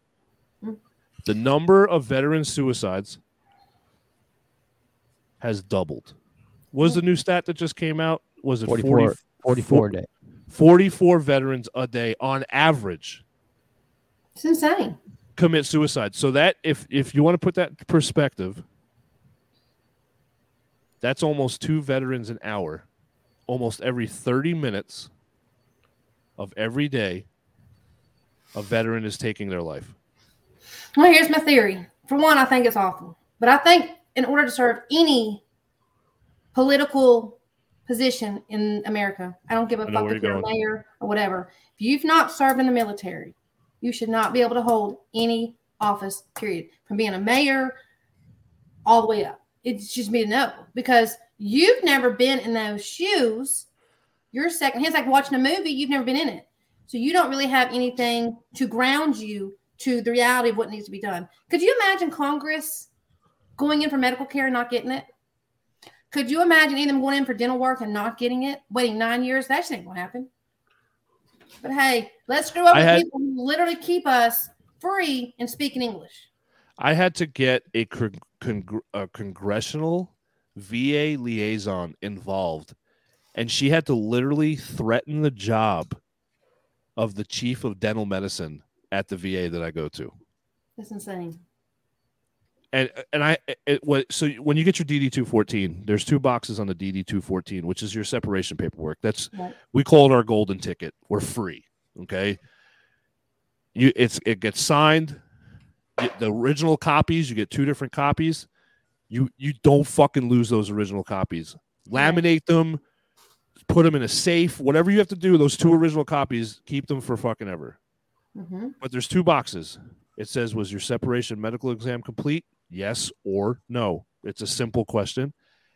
Mm. The number of veteran suicides has doubled. Was the new stat that just came out? Was it 44, 40, 44 day. 44 veterans a day on average It's insane. commit suicide. So that if if you want to put that in perspective, that's almost two veterans an hour. Almost every 30 minutes of every day, a veteran is taking their life. Well, here's my theory. For one, I think it's awful. But I think in order to serve any political position in America, I don't give a fuck if you're a mayor or whatever. If you've not served in the military, you should not be able to hold any office, period. From being a mayor all the way up. It's just me to know because you've never been in those shoes. You're second. It's like watching a movie, you've never been in it. So you don't really have anything to ground you to the reality of what needs to be done. Could you imagine Congress going in for medical care and not getting it? Could you imagine any of them going in for dental work and not getting it? Waiting nine years? That ain't gonna happen. But hey, let's screw up had- people who literally keep us free and speaking English. I had to get a, con- con- a congressional VA liaison involved, and she had to literally threaten the job of the chief of dental medicine at the VA that I go to. That's insane. And and I it, what so when you get your DD two fourteen, there's two boxes on the DD two fourteen, which is your separation paperwork. That's Right. we call it our golden ticket. We're free. Okay. You it's it gets signed. The original copies, you get two different copies. You you don't fucking lose those original copies. Laminate them, put them in a safe, whatever you have to do. Those two original copies, keep them for fucking ever. hmm But there's two boxes. It says, "Was your separation medical exam complete? Yes or no." It's a simple question.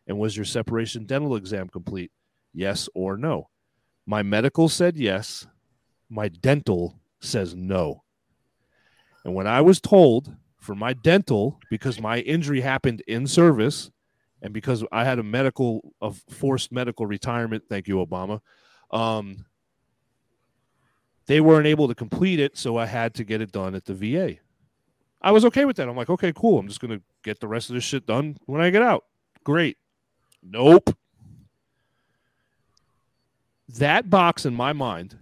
And was your separation dental exam complete? Yes or no. My medical said yes. My dental says no. And when I was told for my dental, because my injury happened in service, and because I had a medical of forced medical retirement, thank you, Obama. Um, they weren't able to complete it, so I had to get it done at the VA. I was okay with that. I'm like, okay, cool. I'm just gonna get the rest of this shit done when I get out. Great. Nope. That box in my mind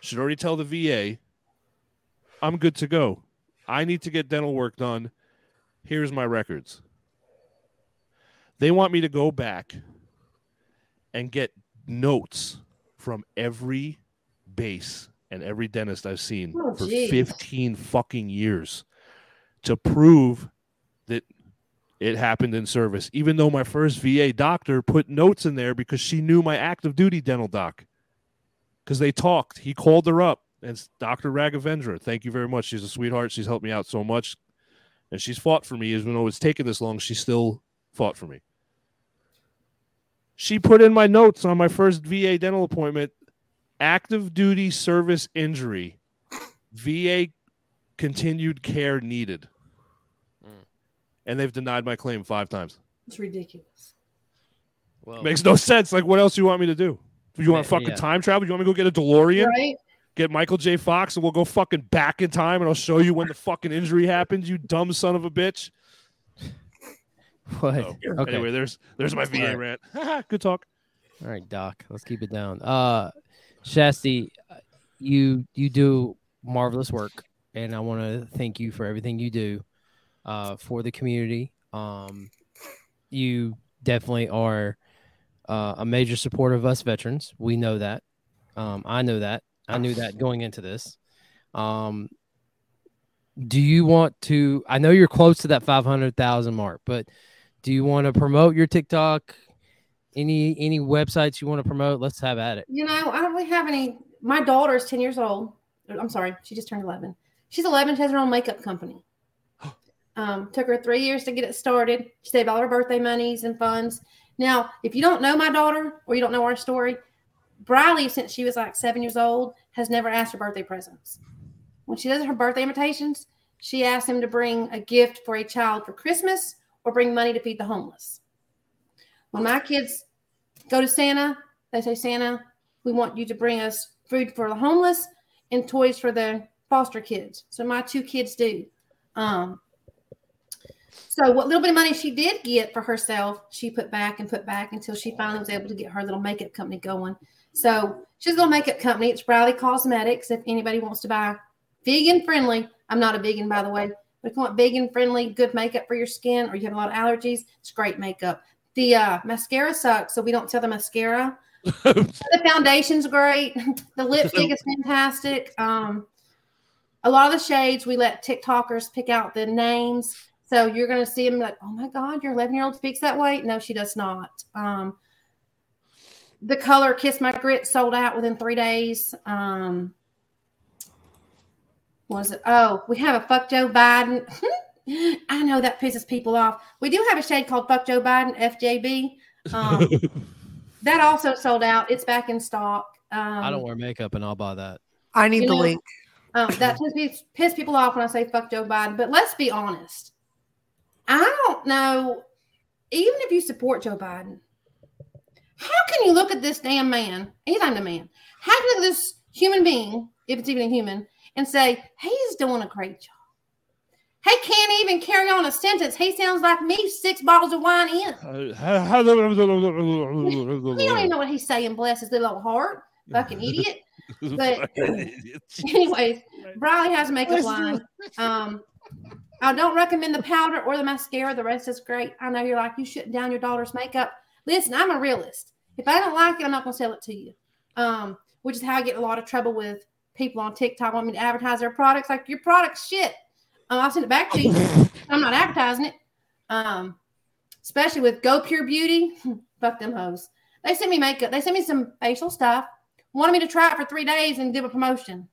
should already tell the VA I'm good to go. I need to get dental work done. Here's my records. They want me to go back and get notes from every base and every dentist I've seen Oh, for geez. 15 fucking years to prove that it happened in service, even though my first VA doctor put notes in there because she knew my active duty dental doc. Because they talked. He called her up. And Dr. Raghavendra. Thank you very much. She's a sweetheart. She's helped me out so much. And she's fought for me. Even though it's taken this long, she still fought for me. She put in my notes on my first VA dental appointment active duty service injury, VA continued care needed. Mm. And they've denied my claim five times. It's ridiculous. Well, Makes no sense. Like, what else do you want me to do? Do you want Yeah, fucking yeah. time travel? Do You want me to go get a DeLorean, Right? get Michael J. Fox, and we'll go fucking back in time and I'll show you when the fucking injury happened, you dumb son of a bitch. what? Oh, Okay. Anyway, there's there's my VA rant. Good talk. All right, Doc. Let's keep it down. Uh, Shasty, you you do marvelous work, and I want to thank you for everything you do uh, for the community. Um, you definitely are uh, a major supporter of us veterans. We know that. Um, I know that. I knew that going into this. Um, do you want to? I know you're close to that five hundred thousand mark, but do you want to promote your TikTok? Any any websites you want to promote? Let's have at it. You know, I don't really have any. My daughter is 10 years old. I'm sorry, she just turned 11. She's 11. She has her own makeup company. Um, took her three years to get it started. She saved all her birthday monies and funds. Now, if you don't know my daughter or you don't know our story, Briley, since she was like seven years old, has never asked for birthday presents. When she does her birthday invitations, she asks him to bring a gift for a child for Christmas or bring money to feed the homeless. When my kids go to Santa, they say, Santa, we want you to bring us food for the homeless and toys for the foster kids. So my two kids do. Um, so what little bit of money she did get for herself, she put back and put back until she finally was able to get her little makeup company going. So she's a little makeup company. It's Briley Cosmetics. If anybody wants to buy vegan friendly, I'm not a vegan by the way, if you want vegan friendly, good makeup for your skin, or you have a lot of allergies, it's great makeup. The uh, mascara sucks, so we don't sell the mascara. the foundation's great. The lipstick is fantastic. Um, a lot of the shades we let TikTokers pick out the names. So you're going to see them like, oh my God, your 11 year old speaks that way. No, she does not. Um, the color Kiss My Grit sold out within three days. Um, was it? Oh, we have a fuck Joe Biden. I know that pisses people off. We do have a shade called Fuck Joe Biden, FJB. Um, that also sold out. It's back in stock. Um, I don't wear makeup, and I'll buy that. I need the know- link. Um, that piss, piss people off when I say fuck Joe Biden. But let's be honest. I don't know. Even if you support Joe Biden, how can you look at this damn man? He's not a man. How can you look at this human being, if it's even a human, and say he's doing a great job? He can't even carry on a sentence. He sounds like me six bottles of wine in. He don't even know what he's saying. Bless his little heart. Fucking idiot. But- Anyways, Briley has a makeup line. Um, I don't recommend the powder or the mascara. The rest is great. I know you're like you shutting down your daughter's makeup. Listen, I'm a realist. If I don't like it, I'm not going to sell it to you. Um, which is how I get in a lot of trouble with people on TikTok want me to advertise their products. Like your product's shit. Um, I'll send it back to you. I'm not advertising it. Um, especially with Go Pure Beauty. Fuck them hoes. They sent me makeup. They sent me some facial stuff. Wanted me to try it for three days and give a promotion.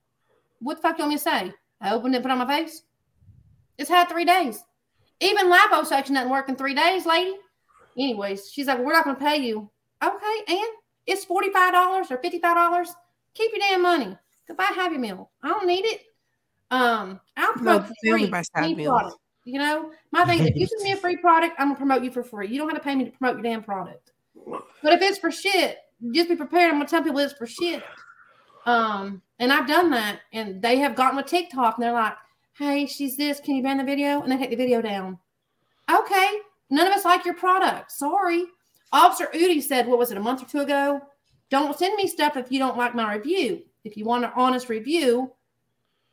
What the fuck you want me to say? I opened it, put it on my face. It's had three days. Even liposuction doesn't work in three days, lady. Anyways, she's like, we're not going to pay you. Okay, and it's $45 or $55. Keep your damn money. Goodbye, Happy Meal. I don't need it. Um, I'll promote they free buy sad any meals. product. You know, my thing, if you give me a free product, I'm gonna promote you for free. You don't have to pay me to promote your damn product. But if it's for shit, just be prepared. I'm gonna tell people it's for shit. Um, and I've done that, and they have gotten with TikTok, and they're like, "Hey, she's this. Can you ban the video?" And they take the video down. Okay, none of us like your product. Sorry. Officer Udo said, "What was it? A month or two ago? Don't send me stuff if you don't like my review. If you want an honest review,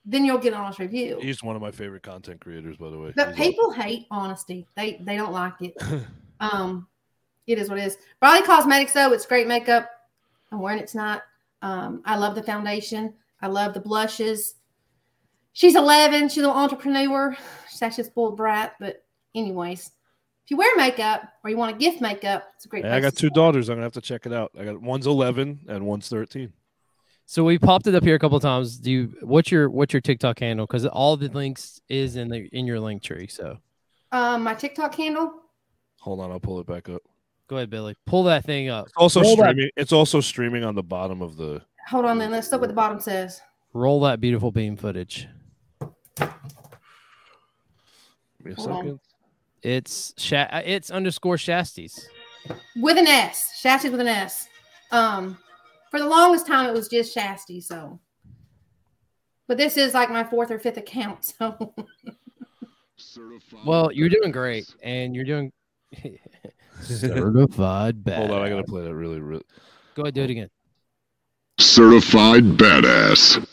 then you'll get an honest review." He's one of my favorite content creators, by the way. But He's people hate honesty. They they don't like it. um, it is what it is. Briley Cosmetics though, it's great makeup. I'm wearing it tonight. Um, I love the foundation. I love the blushes. She's 11. She's an entrepreneur. She's actually a spoiled brat. But anyways, if you wear makeup or you want to gift makeup, it's a great. Hey, I got two daughters. I'm gonna have to check it out. I got one's 11 and one's 13. So we popped it up here a couple of times. Do you what's your what's your TikTok handle? Because all the links is in the in your link tree. So Um, my TikTok handle. Hold on, I'll pull it back up. go ahead, Billy. Pull that thing up. It's also Roll that- streaming. It's also streaming on the bottom of the. Hold on, then. Let's look what the bottom says. Roll that beautiful beam footage. Give me a Hold on. second. It's sha- uh, it's underscore Shasties. with an S. Shasties with an S. Um, for the longest time, it was just Shasty. So, but this is like my fourth or fifth account. So, Well, you're doing great, and you're doing certified bad. Hold on, I gotta play that really, really. Go ahead, do it again. Certified badass.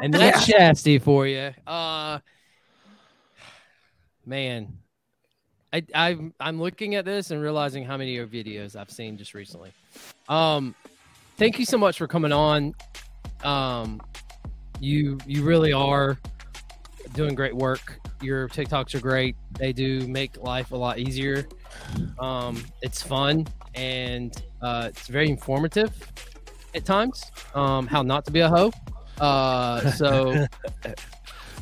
And that's Shasty for you. Uh, man, I I'm I'm looking at this and realizing how many of your videos I've seen just recently. Um, thank you so much for coming on. Um, you you really are doing great work. Your TikToks are great. They do make life a lot easier. Um, it's fun and uh, it's very informative at times. Um, how not to be a hoe. Uh, so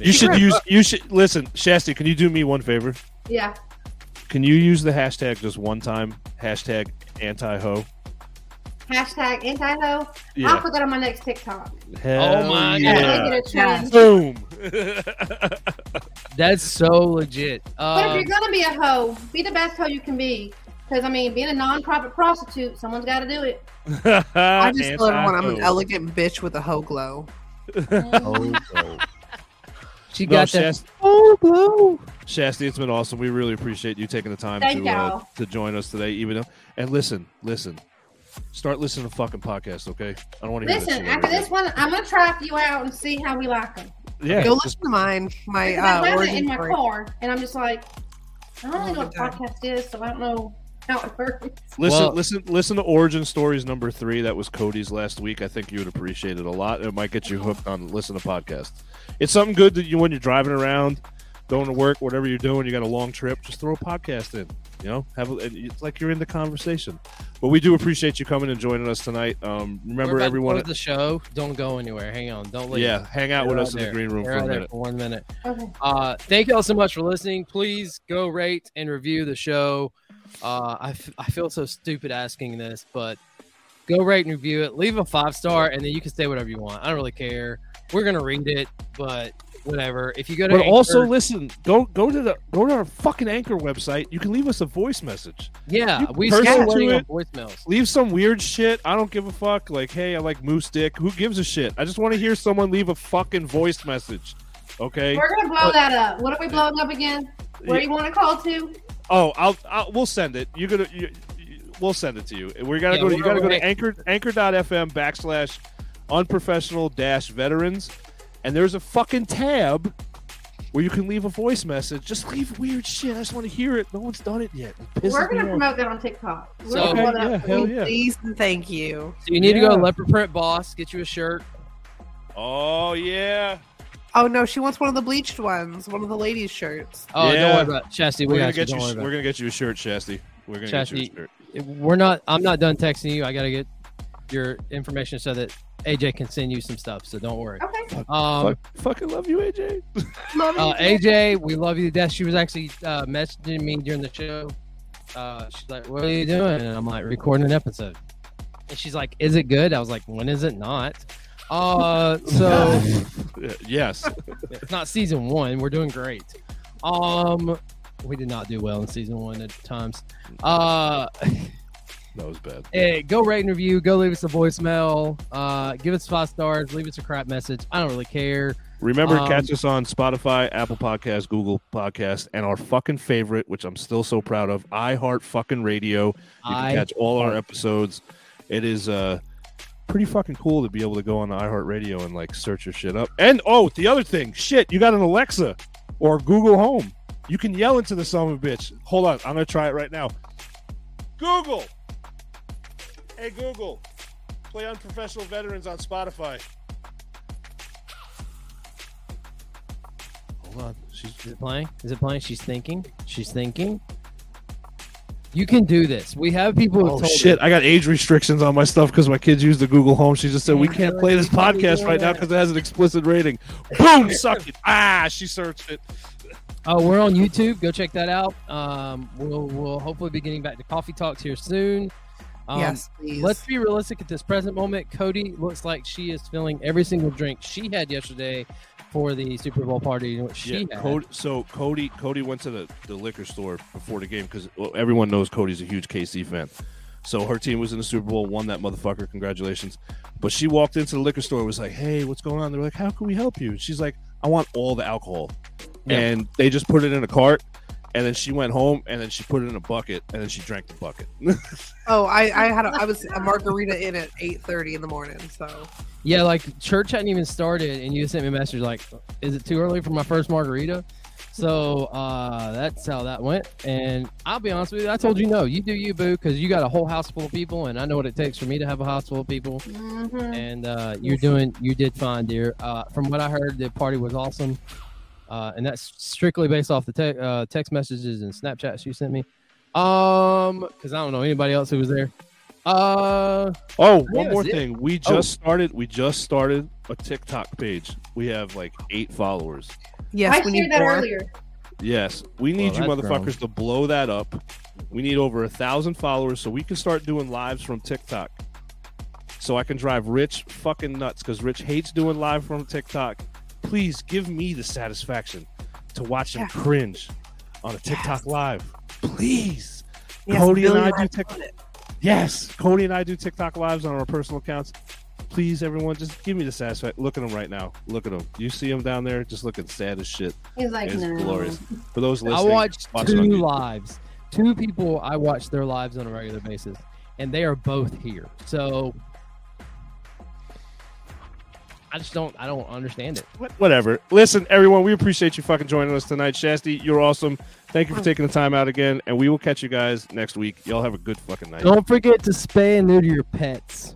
You should use. You should listen, Shasty. Can you do me one favor? Yeah. Can you use the hashtag just one time? Hashtag anti ho. Hashtag anti ho. I'll Yeah. put that on my next TikTok. Hell my yeah. Make it. Boom. That's so legit. But if Uh, you're gonna be a hoe, be the best hoe you can be. Because I mean, being a non-profit prostitute, someone's got to do it. I just tell everyone I'm an elegant bitch with a hoe glow. Oh, no. she No, got that. Shasty, Oh, glow. Shasty, it's been awesome. We really appreciate you taking the time Thank to uh, y'all. to join us today. Even though, and listen, listen, start listening to fucking podcasts, okay? I don't want to hear Listen, this. after this one, I'm gonna try you out and see how we like them. yeah, Go listen to mine. My Because I uh, have it origin in my story. car, and I'm just like, I don't really know what Good time. podcast is, so I don't know how it works. Listen, Well- listen, listen to Origin Stories number three. That was Cody's last week. I think you would appreciate it a lot. It might get you hooked on listen to podcasts. It's something good that you when you're driving around, going to work, whatever you're doing, you got a long trip, just throw a podcast in. You know, have a, it's like you're in the conversation. But we do appreciate you coming and joining us tonight. Um, We're remember, about everyone, close the show. Don't go anywhere. Hang on. Don't leave. yeah, hang out They're with out us in the green room They're for a minute. for one minute. Okay. Uh, thank you all so much for listening. Please go rate and review the show. Uh, I, f- I feel so stupid asking this, but go rate and review it. Leave a five star, and then you can say whatever you want. I don't really care. We're gonna read it, but whatever. If you go to But also, listen, go go to the go to our fucking Anchor website. You can leave us a voice message. yeah, you we person still to waiting on it. voicemails. leave some weird shit. I don't give a fuck. Like, hey, I like moose dick. Who gives a shit? I just want to hear someone leave a fucking voice message. Okay. We're gonna blow that up. What are we blowing up again? Where do you want to call to? Oh, I'll, I'll we'll send it. You're gonna you, you- we'll send it to you. We gotta Yeah, go. To, you we're gotta go to already- anchor anchor.fm backslash unprofessional dash veterans, and there's a fucking tab where you can leave a voice message. Just leave weird shit. I just want to hear it. No one's done it yet. It We're gonna me off. promote that on TikTok. We're So- gonna Okay, that yeah, up. hell yeah. Please and thank you. So you need to go to Leopard Print Boss, get you a shirt. Oh yeah. Oh no, she wants one of the bleached ones, one of the ladies' shirts. Oh, don't Yeah. worry about it. Chastity. We We're gonna get Don't you. worry We're it. gonna get you a shirt, Shasty. We're gonna get you a shirt. we're not i'm not done texting you i gotta get your information so that aj can send you some stuff so don't worry. Okay. um Fuck, fucking love you, AJ. Love uh, you. aj we love you to death. She was actually uh messaging me during the show. Uh she's like what are you doing? And i'm like recording an episode. And she's like is it good? I was like when is it not? Uh so yes. it's not season one. We're doing great. Um we did not do well in season one at times. Uh That was bad. Hey, go rate and review. Go leave us a voicemail. Uh, give us five stars. Leave us a crap message. I don't really care. Remember, Um, catch us on Spotify, Apple Podcasts, Google Podcast, and our fucking favorite, which I'm still so proud of, iHeart fucking Radio. You can I catch all our episodes. It is uh pretty fucking cool to be able to go on the iHeart Radio and like search your shit up. And oh, the other thing, shit, you got an Alexa or Google Home. You can yell into the son of a bitch. Hold on, I'm gonna try it right now. Google. Hey Google, play Unprofessional Veterans on Spotify. Hold on, she's is it playing? Is it playing? She's thinking. She's thinking. You can do this. We have people. who Oh told shit! us- I got age restrictions on my stuff because my kids use the Google Home. She just said we can't play this you can't be podcast right now because it has an explicit rating. Boom! Suck it. Ah! She searched it. Uh, we're on YouTube. Go check that out. Um, we'll we'll hopefully be getting back to coffee talks here soon. Um, yes, please. Let's be realistic at this present moment. Cody looks like she is filling every single drink she had yesterday for the Super Bowl party. What she Yeah, had. Cody, so Cody Cody went to the, the liquor store before the game because well, everyone knows Cody's a huge KC fan. So her team was in the Super Bowl, won that motherfucker. Congratulations! But she walked into the liquor store, was like, "Hey, what's going on?" They're like, "How can we help you?" She's like, "I want all the alcohol," Yeah. and they just put it in a cart. And then she went home, and then she put it in a bucket, and then she drank the bucket. oh, I, I had a, I was a margarita in at eight thirty in the morning. So Yeah, like church hadn't even started, and you sent me a message like, "Is it too early for my first margarita?" So uh, that's how that went. And I'll be honest with you, I told you no. You do you, boo, because you got a whole house full of people, and I know what it takes for me to have a house full of people. Mhm. And uh, you're doing, you did fine, dear. Uh, from what I heard, the party was awesome, uh, and that's strictly based off the te- uh, text messages and Snapchats you sent me. Um, because I don't know anybody else who was there. Uh, Oh, Yeah, one more that's it. thing. We Oh. just started. We just started a TikTok page. We have like eight followers. Yes, I we need shared that more. earlier. Yes, we need Well, you that's motherfuckers to blow that up. We need over a thousand followers so we can start doing lives from TikTok. So I can drive Rich fucking nuts because Rich hates doing live from TikTok. Please give me the satisfaction to watch him Yeah. cringe on a TikTok Yes. live. Please. Yes, Cody and I do TikTok. did. Yes, Cody and I do TikTok lives on our personal accounts. Please, everyone, just give me the satisfaction. Look at him right now. Look at him. You see him down there, just looking sad as shit. He's like, It's no. glorious. For those I watched watch two lives. Two people I watch their lives on a regular basis, and they are both here. So I just don't. I don't understand it. Whatever. Listen, everyone, we appreciate you fucking joining us tonight. Shasty, you're awesome. Thank you for taking the time out again, and we will catch you guys next week. Y'all have a good fucking night. Don't forget to spay and neuter your pets.